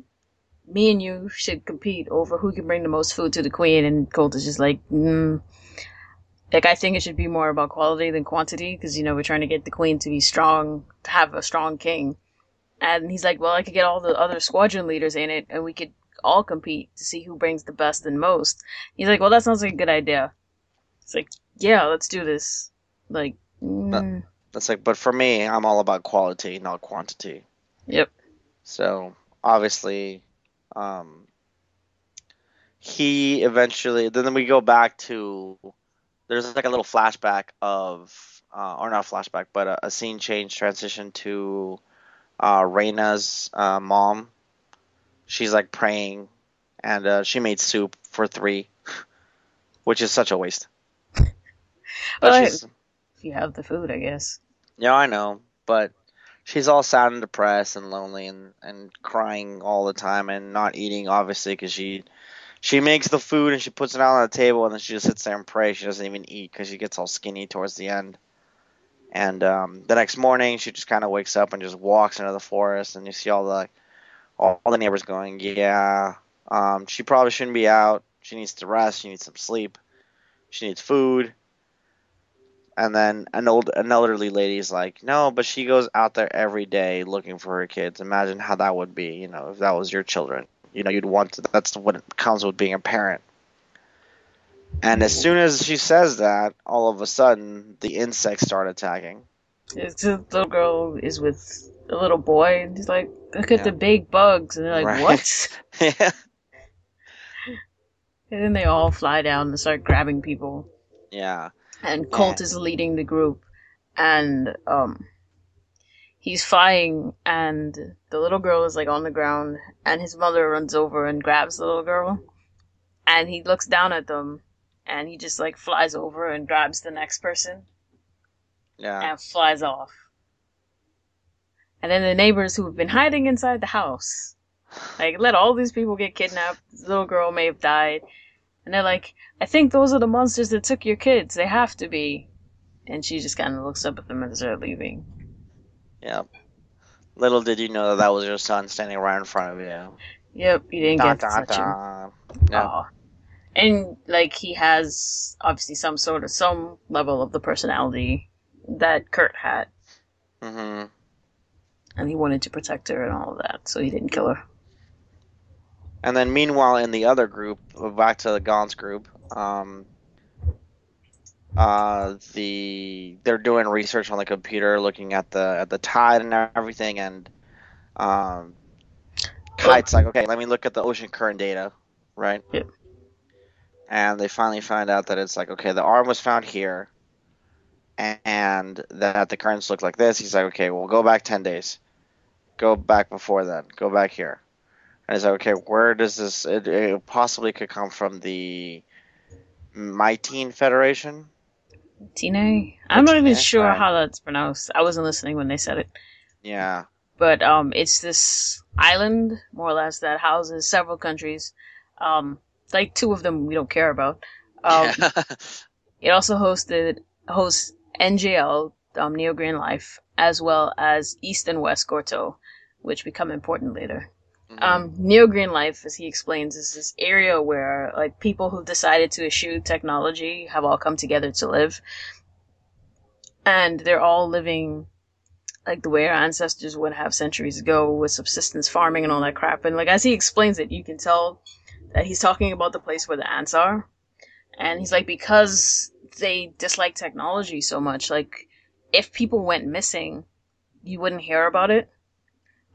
me and you should compete over who can bring the most food to the queen. And Colt is just like, mm. like I think it should be more about quality than quantity because you know we're trying to get the queen to be strong, to have a strong king. And he's like, well, I could get all the other squadron leaders in it, and we could all compete to see who brings the best and most. He's like, well, that sounds like a good idea. It's like, yeah, let's do this. Like, mm, That's like, but for me, I'm all about quality, not quantity. yep. So obviously, um, he eventually. Then we go back to. There's like a little flashback of, uh, or not flashback, but a, a scene change transition to uh, Reina's uh, mom. She's like praying, and uh, she made soup for three, which is such a waste. [laughs] But Well, she's, If you have the food, I guess. Yeah, I know, but she's all sad and depressed and lonely and, and crying all the time and not eating, obviously, because she she makes the food and she puts it out on the table and then she just sits there and prays. She doesn't even eat because she gets all skinny towards the end. And um, the next morning, she just kind of wakes up and just walks into the forest, and you see all the all, all the neighbors going, "Yeah, um, she probably shouldn't be out. She needs to rest. She needs some sleep. She needs food." And then an old, an elderly lady's like, "No, but she goes out there every day looking for her kids. Imagine how that would be, you know, if that was your children. You know, you'd want to. That's what comes with being a parent." And as soon as she says that, all of a sudden the insects start attacking. The little girl is with a little boy, and he's like, "Look at Yeah. the big bugs," and they're like, Right. "What?" [laughs] yeah, And then they all fly down and start grabbing people. yeah, And Colt Yeah. is leading the group, and um, he's flying, and the little girl is like on the ground, and his mother runs over and grabs the little girl, and he looks down at them, and he just like flies over and grabs the next person, yeah. and flies off. And then the neighbors who have been hiding inside the house, like, let all these people get kidnapped. This little girl may have died. And they're like, I think those are the monsters that took your kids. They have to be. And she just kind of looks up at them as they're leaving. Yep. Little did you know that that was your son standing right in front of you. Yep, you didn't Dun, get to touch him. dun. Yeah. And, like, he has obviously some sort of, some level of the personality that Kurt had. Mm-hmm. And he wanted to protect her and all of that, so he didn't kill her. And then meanwhile, in the other group, back to the Gon's group, um, uh, the they're doing research on the computer, looking at the at the tide and everything, and um, Kite's like, okay, let me look at the ocean current data, right? Yep. And they finally find out that it's like, okay, the arm was found here, and that the currents look like this. He's like, okay, we'll go back ten days, go back before then, go back here. And it's like, okay, where does this? It, it possibly could come from the Mitene Federation. Tine? I'm not even sure how that's pronounced. I wasn't listening when they said it. Yeah, but um, it's this island, more or less, that houses several countries. Um, like two of them we don't care about. Um, [laughs] yeah. It also hosted hosts NGL, um, Neo Green Life, as well as East and West Gorteau, which become important later. Um, Neo Green Life, as he explains, is this area where like people who've decided to eschew technology have all come together to live, and they're all living like the way our ancestors would have centuries ago with subsistence farming and all that crap. And like as he explains it, you can tell that he's talking about the place where the ants are, and he's like because they dislike technology so much, like if people went missing, you wouldn't hear about it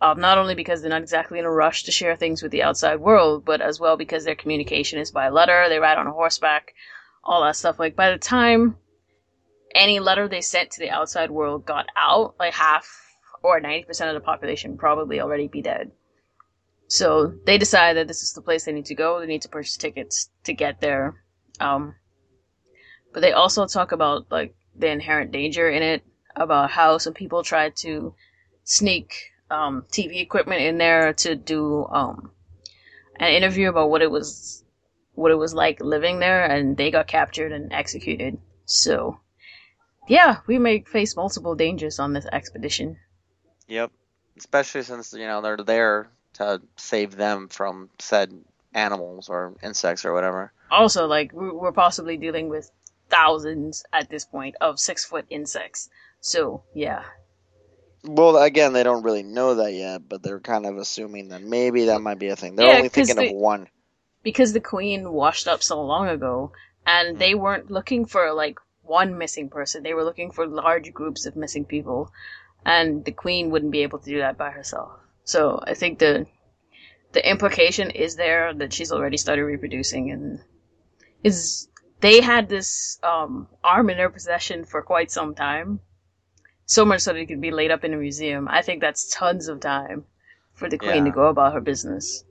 um, not only because they're not exactly in a rush to share things with the outside world, but as well because their communication is by letter, they ride on horseback, all that stuff. Like, by the time any letter they sent to the outside world got out, like half or 90% of the population probably already be dead. So they decide that this is the place they need to go. They need to purchase tickets to get there. Um, but they also talk about like the inherent danger in it, about how some people tried to sneak um, TV equipment in there to do um, an interview about what it was what it was like living there, and they got captured and executed. So, yeah, we may face multiple dangers on this expedition. Yep. Especially since you know they're there to save them from said animals or insects or whatever. Also, like we- we're possibly dealing with thousands at this point of six foot insects. So, yeah, Well, again, they don't really know that yet, but they're kind of assuming that maybe that might be a thing. They're Yeah, only thinking they- of one. because the queen washed up so long ago and they weren't looking for like one missing person they were looking for large groups of missing people and the queen wouldn't be able to do that by herself so i think the the implication is there that she's already started reproducing and is they had this um arm in their possession for quite some time so much so that it could be laid up in a museum i think that's tons of time for the queen to go about her business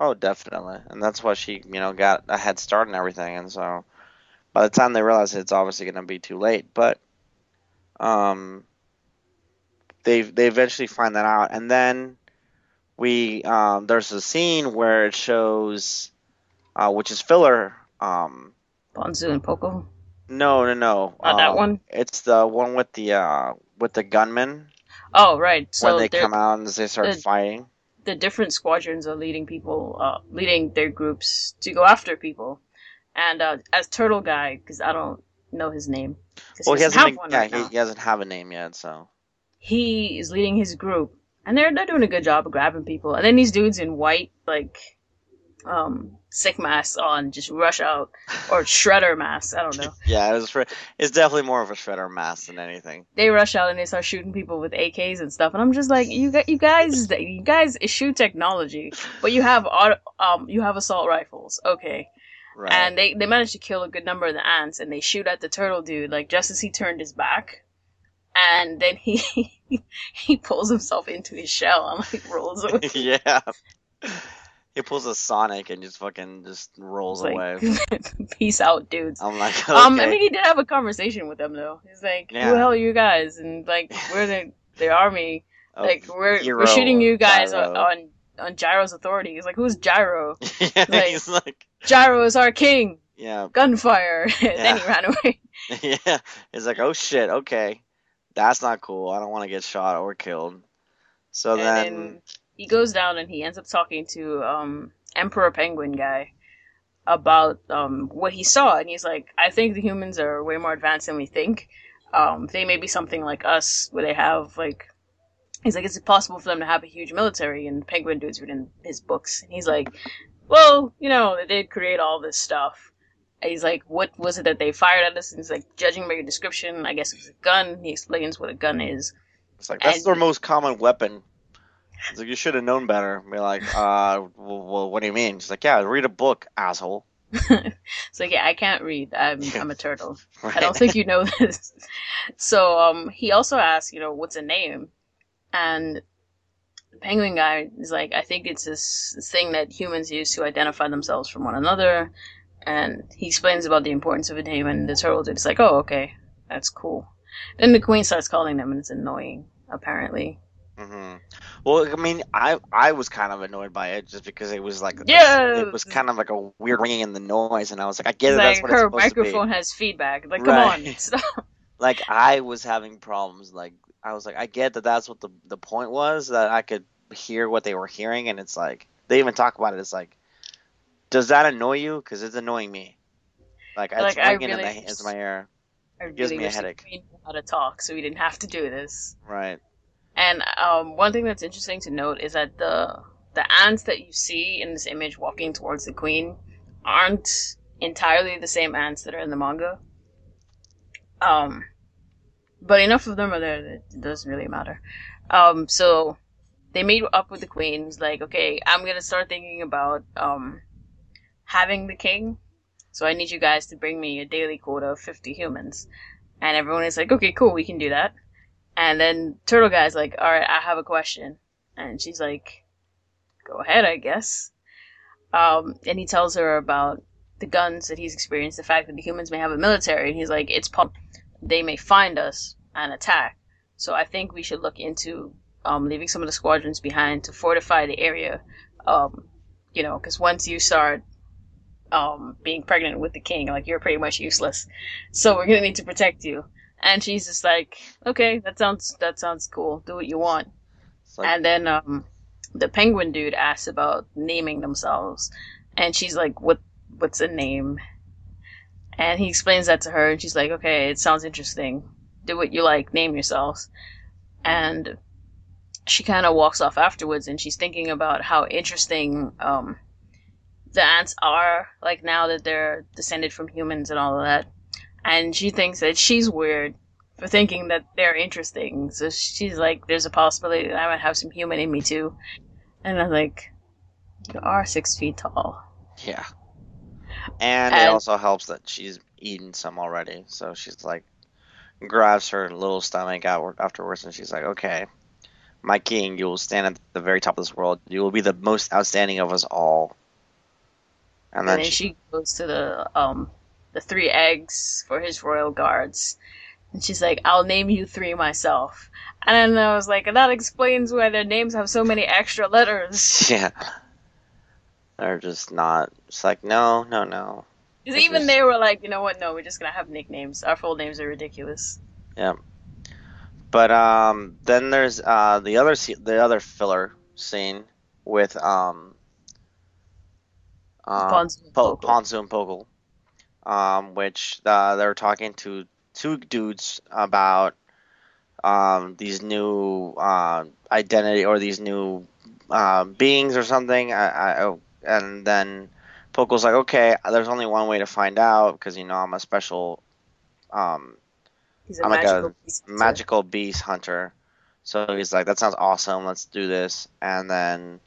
Oh, definitely, and that's why she, you know, got a head start and everything. And so, by the time they realize it's obviously going to be too late, but um, they they eventually find that out, and then we um, there's a scene where it shows, uh, which is filler. Um, Ponzu and Poco. No, no, no. Oh, that um, one? It's the one with the uh, with the gunmen Oh, right. So when they come out and they start the- fighting. the different squadrons are leading people, uh, leading their groups to go after people. And uh, as Turtle Guy, because I don't know his name. Well, he doesn't hasn't have been, yeah, right he, he doesn't have a name yet, so He is leading his group, and they're they're doing a good job of grabbing people. And then these dudes in white, like, um, sick masks on, just rush out, or shredder masks. I don't know. [laughs] yeah, it was it's definitely more of a shredder mask than anything. they rush out and they start shooting people with AKs and stuff, and I'm just like, you got, you guys, you guys issue technology, but you have auto, um, you have assault rifles, okay, Right. and they they managed to kill a good number of the ants, and they shoot at the turtle dude like just as he turned his back, and then he [laughs] he pulls himself into his shell and like rolls [laughs] away. yeah. He pulls a Sonic and just fucking just rolls It's away. [laughs] peace out, dudes. I'm like, okay. Um, I mean, he did have a conversation with them though. He's like, Yeah. "Who the hell are you guys?" And like, we're the the army. Of like we're Gyro we're shooting you guys on, on on Gyro's authority. He's like, who's Gyro? [laughs] yeah, like- he's like, Gyro is our king. yeah, Gunfire. [laughs] and then he Yeah. ran away. yeah. He's like, oh shit, okay, that's not cool. I don't want to get shot or killed. So and then, then he goes down and he ends up talking to um Emperor Penguin guy about um what he saw, and he's like, I think the humans are way more advanced than we think. Um, they may be something like us, where they have like. He's like, is it possible for them to have a huge military, and Penguin dude's reading his books, and he's like, well, you know, they did create all this stuff. And he's like, what was it that they fired at us? And he's like, judging by your description, I guess it was a gun. He explains what a gun is. it's like that's and- their most common weapon. It's like you should have known better. Be like, uh, well, what do you mean? He's like, yeah, read a book, asshole. [laughs] It's like, yeah, I can't read. I'm, [laughs] I'm a turtle. Right? I don't think you know [laughs] this. So, um, he also asks, you know, what's a name? And the penguin guy is like, I think it's this, this thing that humans use to identify themselves from one another. And he explains about the importance of a name, and the turtle dude's like, oh, okay, that's cool. Then the queen starts calling them, and it's annoying, apparently. Hmm Well, I mean, I I was kind of annoyed by it just because it was like Yeah. it was kind of like a weird ringing in the noise, and I was like, I get It's it, that's like what it's her supposed microphone to be. has feedback. Like, come on, [laughs] stop. Like I was having problems. Like I was like, I get that that's what the the point was that I could hear what they were hearing, and it's like they even talk about it. It's like, does that annoy you? Because it's annoying me. Like it's Like, I ringing in really the into my ear. I Gives me a headache. knew how to talk, so we didn't have to do this. Right. And um, one thing that's interesting to note is that the the ants that you see in this image walking towards the queen aren't entirely the same ants that are in the manga. Um, but enough of them are there that it doesn't really matter. Um, so they meet up with the queen. It's like, okay, I'm gonna start thinking about um having the king. So I need you guys to bring me a daily quota of 50 humans. And everyone is like, okay, cool, we can do that. And then Turtle Guy's like, all right, I have a question. And she's like, go ahead, I guess. Um, and he tells her about the guns that he's experienced, the fact that the humans may have a military. And he's like, it's possible they may find us and attack. So I think we should look into um, leaving some of the squadrons behind to fortify the area. Um, you know, because once you start um, being pregnant with the king, like you're pretty much useless. So we're gonna need to protect you. And she's just like, okay, that sounds that sounds cool. Do what you want. Like, And then um, the penguin dude asks about naming themselves, and she's like, "What? What's a name?" And he explains that to her, and she's like, "Okay, it sounds interesting. Do what you like. Name yourselves." And she kind of walks off afterwards, and she's thinking about how interesting um, the ants are, like now that they're descended from humans and all of that. And she thinks that she's weird for thinking that they're interesting. So she's like, there's a possibility that I might have some human in me too. And I'm like, you are six feet tall. yeah. And, it also helps that she's eaten some already, so she's like grabs her little stomach out afterwards, and she's like, okay. My king, you will stand at the very top of this world. You will be the most outstanding of us all. And And then then she, she goes to the um the three eggs for his royal guards. And she's like, I'll name you three myself. And then I was like, that explains why their names have so many extra letters. [laughs] yeah, they're just not. It's like no, no, no. Because even is- they were like, you know what, no, we're just gonna have nicknames. Our full names are ridiculous. Yeah. But um, then there's uh the other se- the other filler scene with um, um Ponzu and Po- Poco. Ponzu and Pokkle, um, which uh, they were talking to two dudes about um, these new uh, identity or these new uh, beings or something. I, I, oh, and then Pokkle's like, okay, there's only one way to find out because you know I'm a special um, He's a I'm like a beast. magical beast hunter. So he's like, that sounds awesome. Let's do this. And then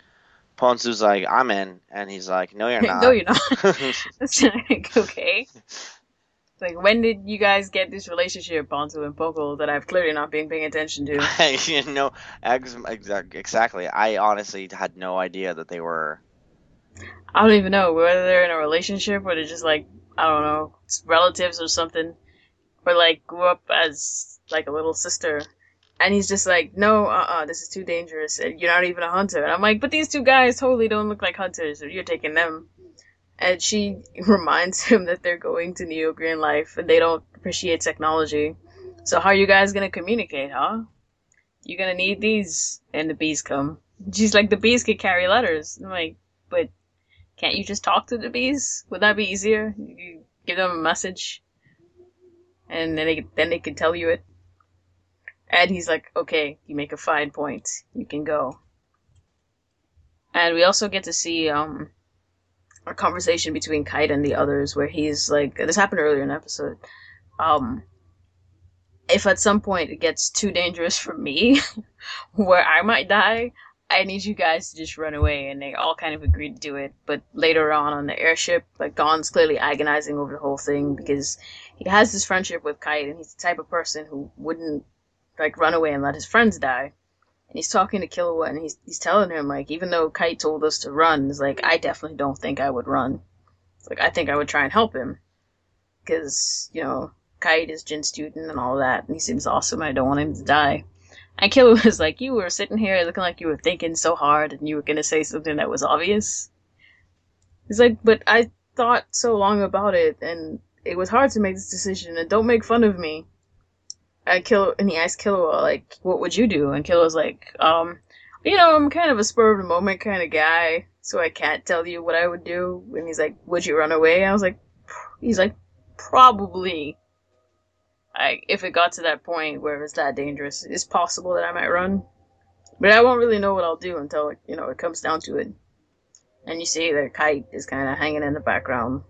Ponzu's like, I'm in. And he's like, no, you're [laughs] not. no, you're not. [laughs] It's like, okay. It's like, when did you guys get this relationship, Ponzu and Poco, that I've clearly not been paying attention to? [laughs] you know, ex- exac- exactly. I honestly had no idea that they were. I don't even know whether they're in a relationship or they're just like, I don't know, relatives or something. Or like grew up as like a little sister. And he's just like, no, uh uh this is too dangerous. And you're not even a hunter. And I'm like, but these two guys totally don't look like hunters. You're taking them. And she [laughs] reminds him that they're going to Neo Green Life and they don't appreciate technology. So how are you guys gonna communicate, huh? You're gonna need these. And the bees come. She's like, the bees could carry letters. I'm like, but can't you just talk to the bees? Would that be easier? You give them a message, and then they then they can tell you it. And he's like, "Okay, you make a fine point. You can go." And we also get to see um a conversation between Kite and the others, where he's like, "This happened earlier in the episode." Um, if at some point it gets too dangerous for me, [laughs] where I might die, I need you guys to just run away. And they all kind of agreed to do it. But later on on the airship, like Gon's clearly agonizing over the whole thing because he has this friendship with Kite and he's the type of person who wouldn't like run away and let his friends die. And he's talking to Killua and he's he's telling him like even though Kite told us to run, he's like I definitely don't think I would run. It's like I think I would try and help him because you know Kite is Ging student and all that, and he seems awesome. I don't want him to die. And Killua [laughs] was like, You were sitting here looking like you were thinking so hard and you were gonna say something that was obvious. He's like, But I thought so long about it and it was hard to make this decision and don't make fun of me. And Kill and he asked Killua, like, what would you do? And Killua's like, um, you know, I'm kind of a spur of the moment kind of guy, so I can't tell you what I would do. And he's like, would you run away? I was like, he's like, probably. I, if it got to that point where it's that dangerous, it's possible that I might run. But I won't really know what I'll do until, you know, it comes down to it. And you see the kite is kind of hanging in the background,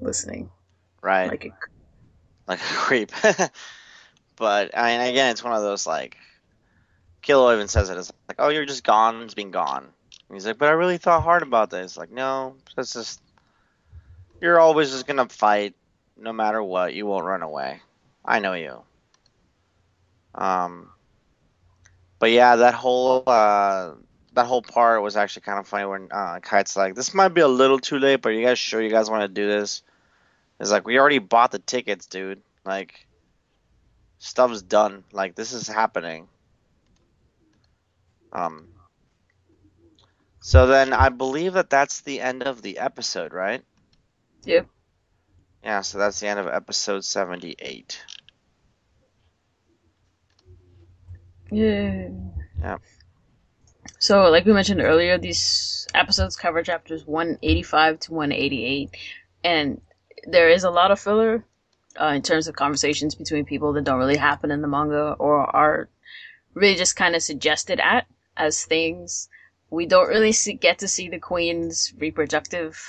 listening. Right. Like a, like a creep. [laughs] but I mean, again, it's one of those like, Killua even says it. It's like, oh, you're just Gon. It's been gone. And he's like, but I really thought hard about this. Like, no, that's just, you're always just gonna fight, no matter what. You won't run away. I know you. Um, but yeah, that whole uh, that whole part was actually kind of funny when uh, Kite's like, "This might be a little too late, but you guys sure you guys want to do this?" It's like we already bought the tickets, dude. Like, stuff's done. Like, this is happening. Um. So then I believe that that's the end of the episode, right? Yep. Yeah, so that's the end of episode 78. Yeah. Yeah. So, like we mentioned earlier, these episodes cover chapters 185 to 188, and there is a lot of filler uh, in terms of conversations between people that don't really happen in the manga or are really just kind of suggested at as things. We don't really see, get to see the queen's reproductive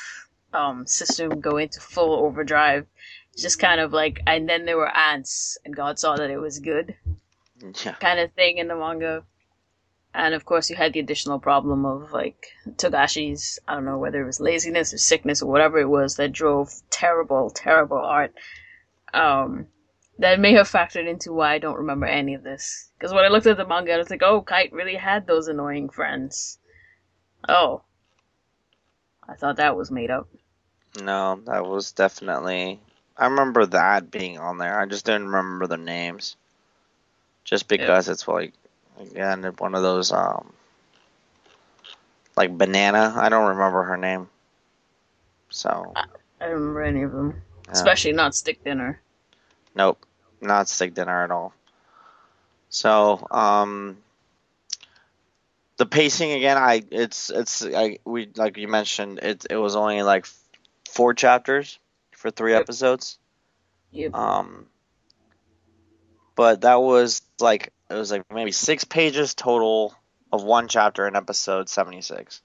um, system go into full overdrive. It's just kind of like, and then there were ants, and God saw that it was good, Yeah. kind of thing in the manga. And of course, you had the additional problem of like Togashi's, I don't know whether it was laziness or sickness or whatever it was that drove terrible, terrible art. Um, that may have factored into why I don't remember any of this. Because when I looked at the manga, I was like, oh, Kite really had those annoying friends. Oh. I thought that was made up. No, that was definitely. I remember that being on there. I just didn't remember the names. Just because it's like, again, one of those, um, like Banana. I don't remember her name. So, I don't remember any of them. Especially not Stick Dinner. nope, not stick dinner at all. So, um, the pacing again, I it's it's I we like you mentioned it it was only like four chapters for three Yep. episodes. Yep. Um, but that was like it was like maybe six pages total of one chapter in episode seventy six,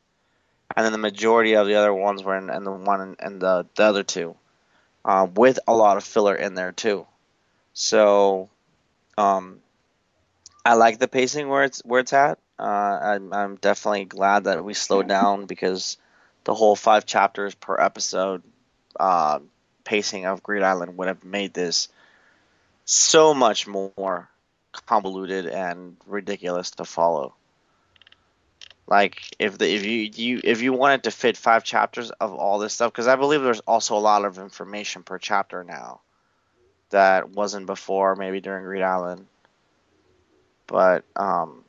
and then the majority of the other ones were in, in the one and the the other two, uh, with a lot of filler in there too. So, um, I like the pacing where it's where it's at. Uh, I'm I'm definitely glad that we slowed down because the whole five chapters per episode uh, pacing of Greed Island would have made this so much more convoluted and ridiculous to follow. Like if the if you you if you wanted to fit five chapters of all this stuff, because I believe there's also a lot of information per chapter now that wasn't before, maybe during Greed Island. But um,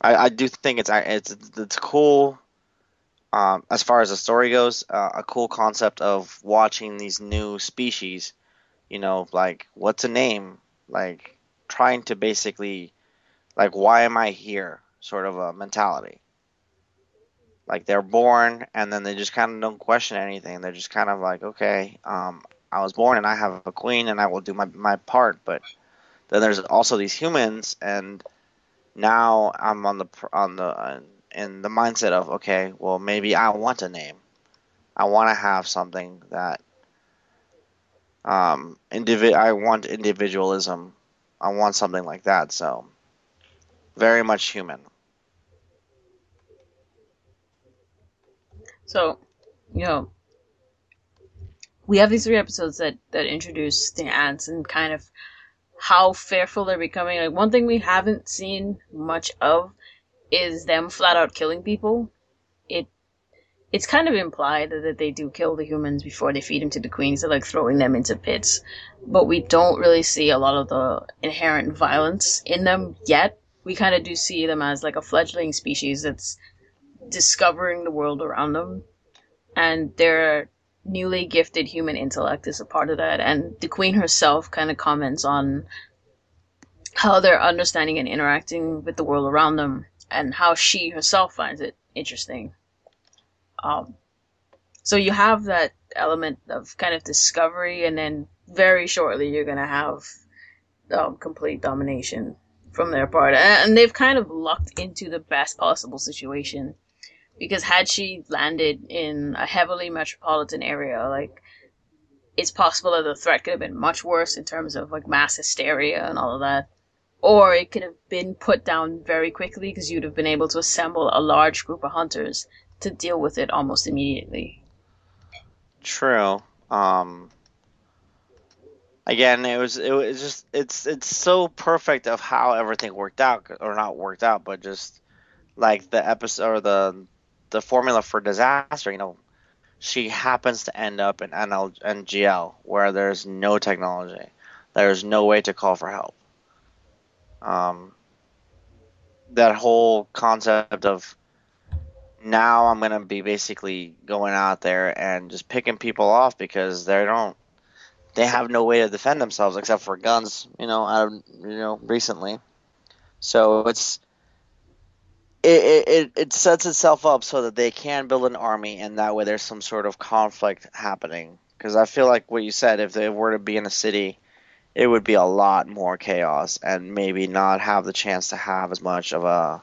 I I do think it's it's it's cool um, as far as the story goes, uh, a cool concept of watching these new species. You know, like what's a name? Like trying to basically, like, why am I here? Sort of a mentality. Like they're born and then they just kind of don't question anything. They're just kind of like, okay, um, I was born and I have a queen and I will do my my part. But then there's also these humans and now I'm on the on the uh, in the mindset of okay, well maybe I want a name. I want to have something that um indivi- I want individualism. I want something like that. So very much human. So, you know, we have these three episodes that that introduce the ants and kind of how fearful they're becoming. Like one thing we haven't seen much of is them flat out killing people. It it's kind of implied that they do kill the humans before they feed them to the queens. They're like throwing them into pits, but we don't really see a lot of the inherent violence in them yet. We kind of do see them as like a fledgling species that's discovering the world around them, and their newly gifted human intellect is a part of that. And the queen herself kind of comments on how they're understanding and interacting with the world around them, and how she herself finds it interesting. Um, so you have that element of kind of discovery, and then very shortly you're gonna have um, complete domination from their part, and they've kind of lucked into the best possible situation because had she landed in a heavily metropolitan area, like it's possible that the threat could have been much worse in terms of like mass hysteria and all of that. Or it could have been put down very quickly because you'd have been able to assemble a large group of hunters to deal with it almost immediately. True. Um, again, it was it was just it's it's so perfect of how everything worked out or not worked out, but just like the episode or the the formula for disaster. You know, she happens to end up in NL NGL where there's no technology, there's no way to call for help. Um, that whole concept of now I'm gonna be basically going out there and just picking people off because they don't they have no way to defend themselves except for guns, you know, out of you know recently. So it's it, it it sets itself up so that they can build an army and that way there's some sort of conflict happening. Because I feel like what you said, if they were to be in a city, it would be a lot more chaos and maybe not have the chance to have as much of a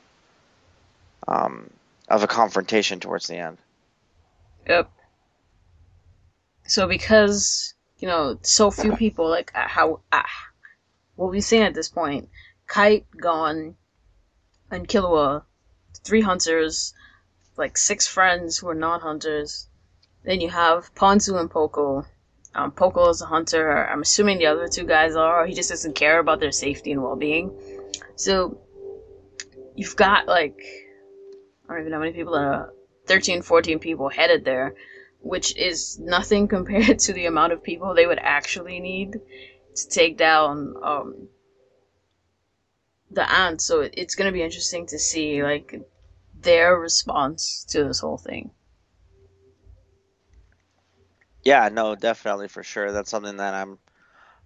um, of a confrontation towards the end. Yep. So because you know so few people like uh, how uh, what we've seen at this point, Kite Gon, and Killua, three hunters, like six friends who are not hunters. Then you have Ponzu and Poco. Um, Poco is a hunter. I'm assuming the other two guys are. He just doesn't care about their safety and well-being. So you've got like I don't even know how many people are 13, 14 people headed there, which is nothing [laughs] compared to the amount of people they would actually need to take down um, the ants. So it's going to be interesting to see like their response to this whole thing. Yeah, no, definitely for sure. That's something that I'm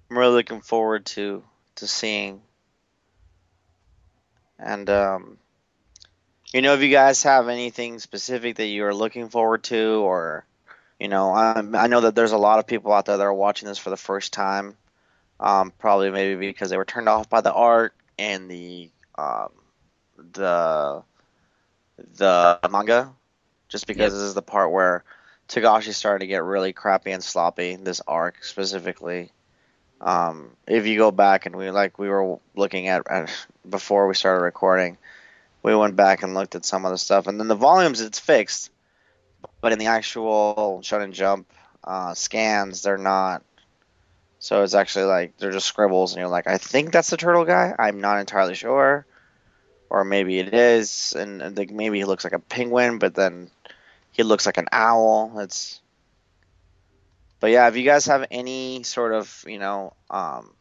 I'm really looking forward to to seeing. And um you know, if you guys have anything specific that you are looking forward to, or you know, I, I know that there's a lot of people out there that are watching this for the first time. Um, probably maybe because they were turned off by the art and the um, the the manga, just because yep. this is the part where Togashi started to get really crappy and sloppy. This arc specifically. Um, if you go back and we like we were looking at, at before we started recording, we went back and looked at some of the stuff, and then the volumes it's fixed, but in the actual Shonen Jump uh, scans, they're not. So it's actually like they're just scribbles, and you're like, I think that's the turtle guy. I'm not entirely sure, or maybe it is, and, and like maybe he looks like a penguin, but then he looks like an owl. It's. But yeah, if you guys have any sort of you know um,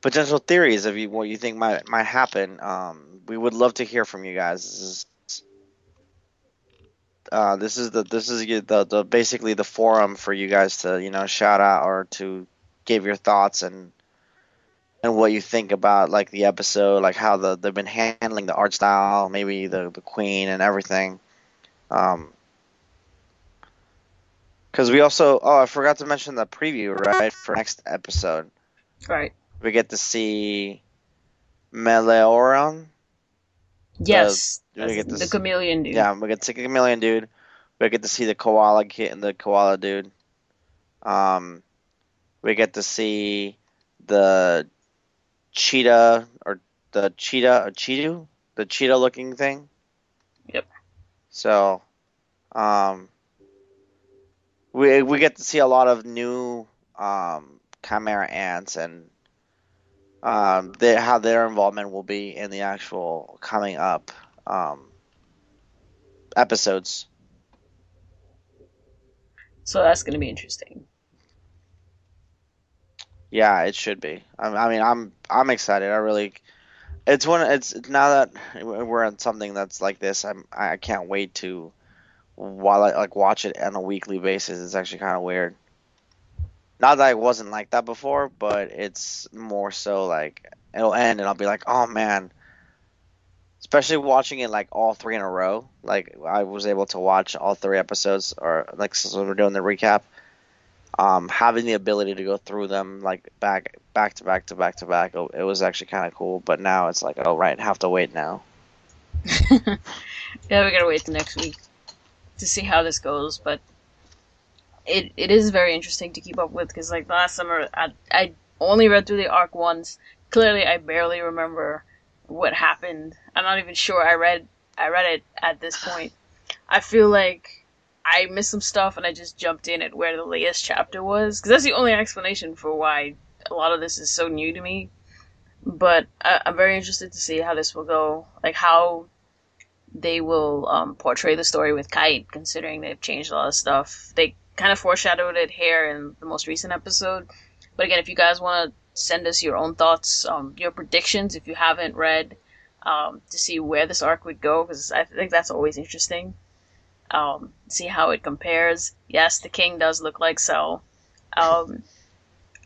potential theories of what you think might might happen, um, we would love to hear from you guys. This is uh, this is the this is the, the basically the forum for you guys to you know shout out or to give your thoughts and and what you think about like the episode, like how the they've been handling the art style, maybe the the queen and everything. Um, because we also oh I forgot to mention the preview right for next episode. Right. We get to see Meleoron. Yes, the, we get to the see, chameleon dude. Yeah, we get to see the chameleon dude. We get to see the koala kid and the koala dude. Um, we get to see the cheetah or the cheetah or cheetu, the cheetah looking thing. Yep. So, um, we we get to see a lot of new um chimera ants and um, how their involvement will be in the actual coming up um, episodes. So that's going to be interesting. Yeah, it should be. I, I mean, I'm I'm excited. I really, it's one. It's now that we're on something that's like this. I'm I can't wait to, while I like watch it on a weekly basis. It's actually kind of weird. Not that it wasn't like that before, but it's more so like it'll end and I'll be like, oh man. Especially watching it like all three in a row. Like I was able to watch all three episodes, or like since we're doing the recap um, having the ability to go through them like back back to back to back to back it was actually kind of cool but now it's like oh right have to wait now [laughs] yeah we gotta wait the next week to see how this goes but it it is very interesting to keep up with because like last summer I, I only read through the arc once clearly i barely remember what happened i'm not even sure i read i read it at this point i feel like I missed some stuff and I just jumped in at where the latest chapter was because that's the only explanation for why a lot of this is so new to me. But I, am very interested to see how this will go, like how they will um, portray the story with Kite, considering they've changed a lot of stuff. They kind of foreshadowed it here in the most recent episode. But again, if you guys want to send us your own thoughts, um, your predictions, if you haven't read, um, to see where this arc would go, because I think that's always interesting um, see how it compares. Yes, the king does look like so. Um,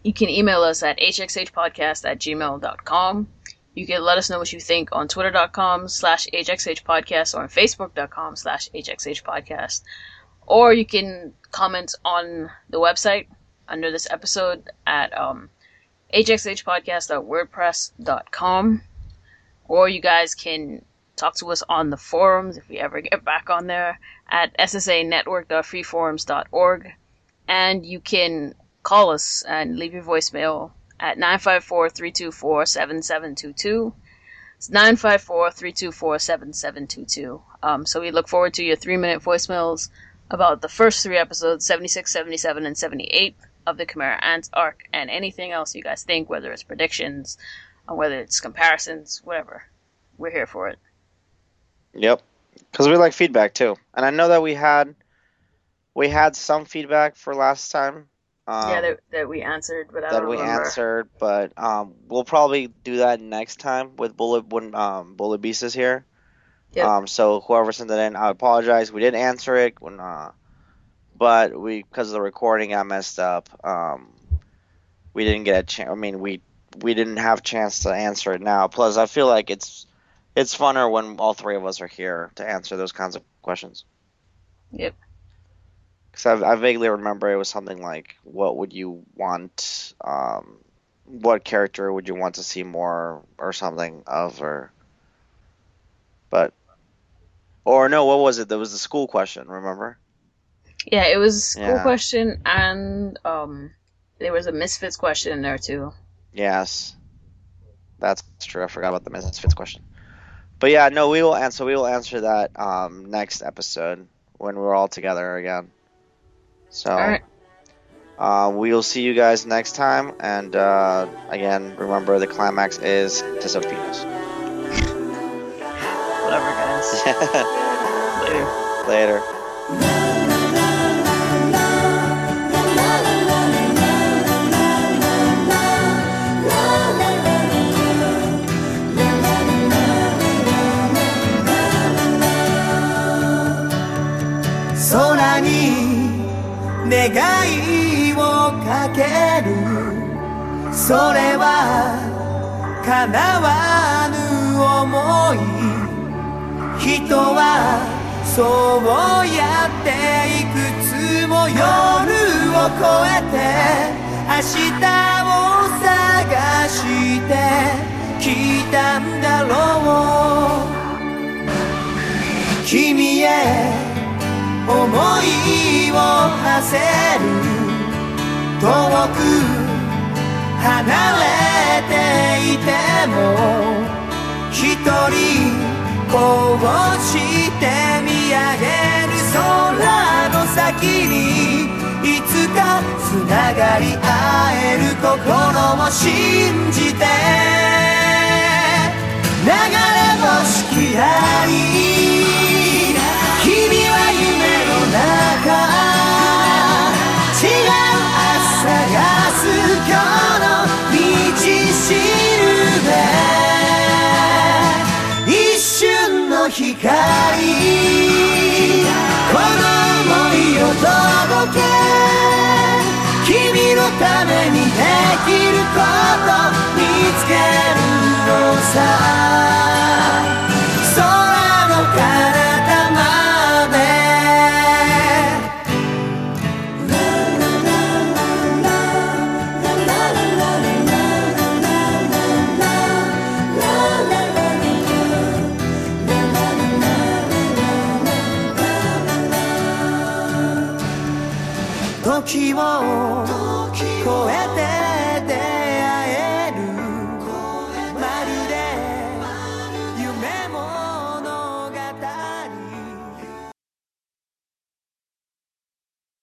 you can email us at hxhpodcast at gmail.com. You can let us know what you think on twitter.com slash hxhpodcast or on facebook.com slash hxhpodcast. Or you can comment on the website under this episode at um, hxhpodcast.wordpress.com. Or you guys can talk to us on the forums if we ever get back on there at ssanetwork.freeforums.org. And you can call us and leave your voicemail at 954 324 7722. It's 954 324 7722. Um, so we look forward to your three minute voicemails about the first three episodes 76, 77, and 78 of the Chimera Ants arc and anything else you guys think, whether it's predictions or whether it's comparisons, whatever. We're here for it. Yep, because we like feedback too, and I know that we had we had some feedback for last time. Um, yeah, that, that we answered, but I that we remember. answered, but um, we'll probably do that next time with Bullet when um, Bullet Beast is here. Yep. Um, so whoever sent it in, I apologize. We didn't answer it when, uh, but we because of the recording got messed up. Um, we didn't get a chance. I mean, we we didn't have a chance to answer it now. Plus, I feel like it's it's funner when all three of us are here to answer those kinds of questions. Yep. Because I, I, vaguely remember it was something like, "What would you want? Um, what character would you want to see more, or something of?" Or, but, or no, what was it? That was the school question. Remember? Yeah, it was a school yeah. question, and um, there was a misfits question in there too. Yes, that's true. I forgot about the misfits question. But yeah, no, we will answer. We will answer that um, next episode when we're all together again. So, all right. Uh, we will see you guys next time. And uh, again, remember the climax is to soak [laughs] Later. それは叶わぬ想い人はそうやっていくつも夜を越えて明日を探してきたんだろう。君へ思いを馳せる。遠く離れていても一人こうして見上げる空の先にいつかつながり合える心を信じて。流れ星きあり君は夢の中。光この想いを届け君のためにできること見つけるのさ。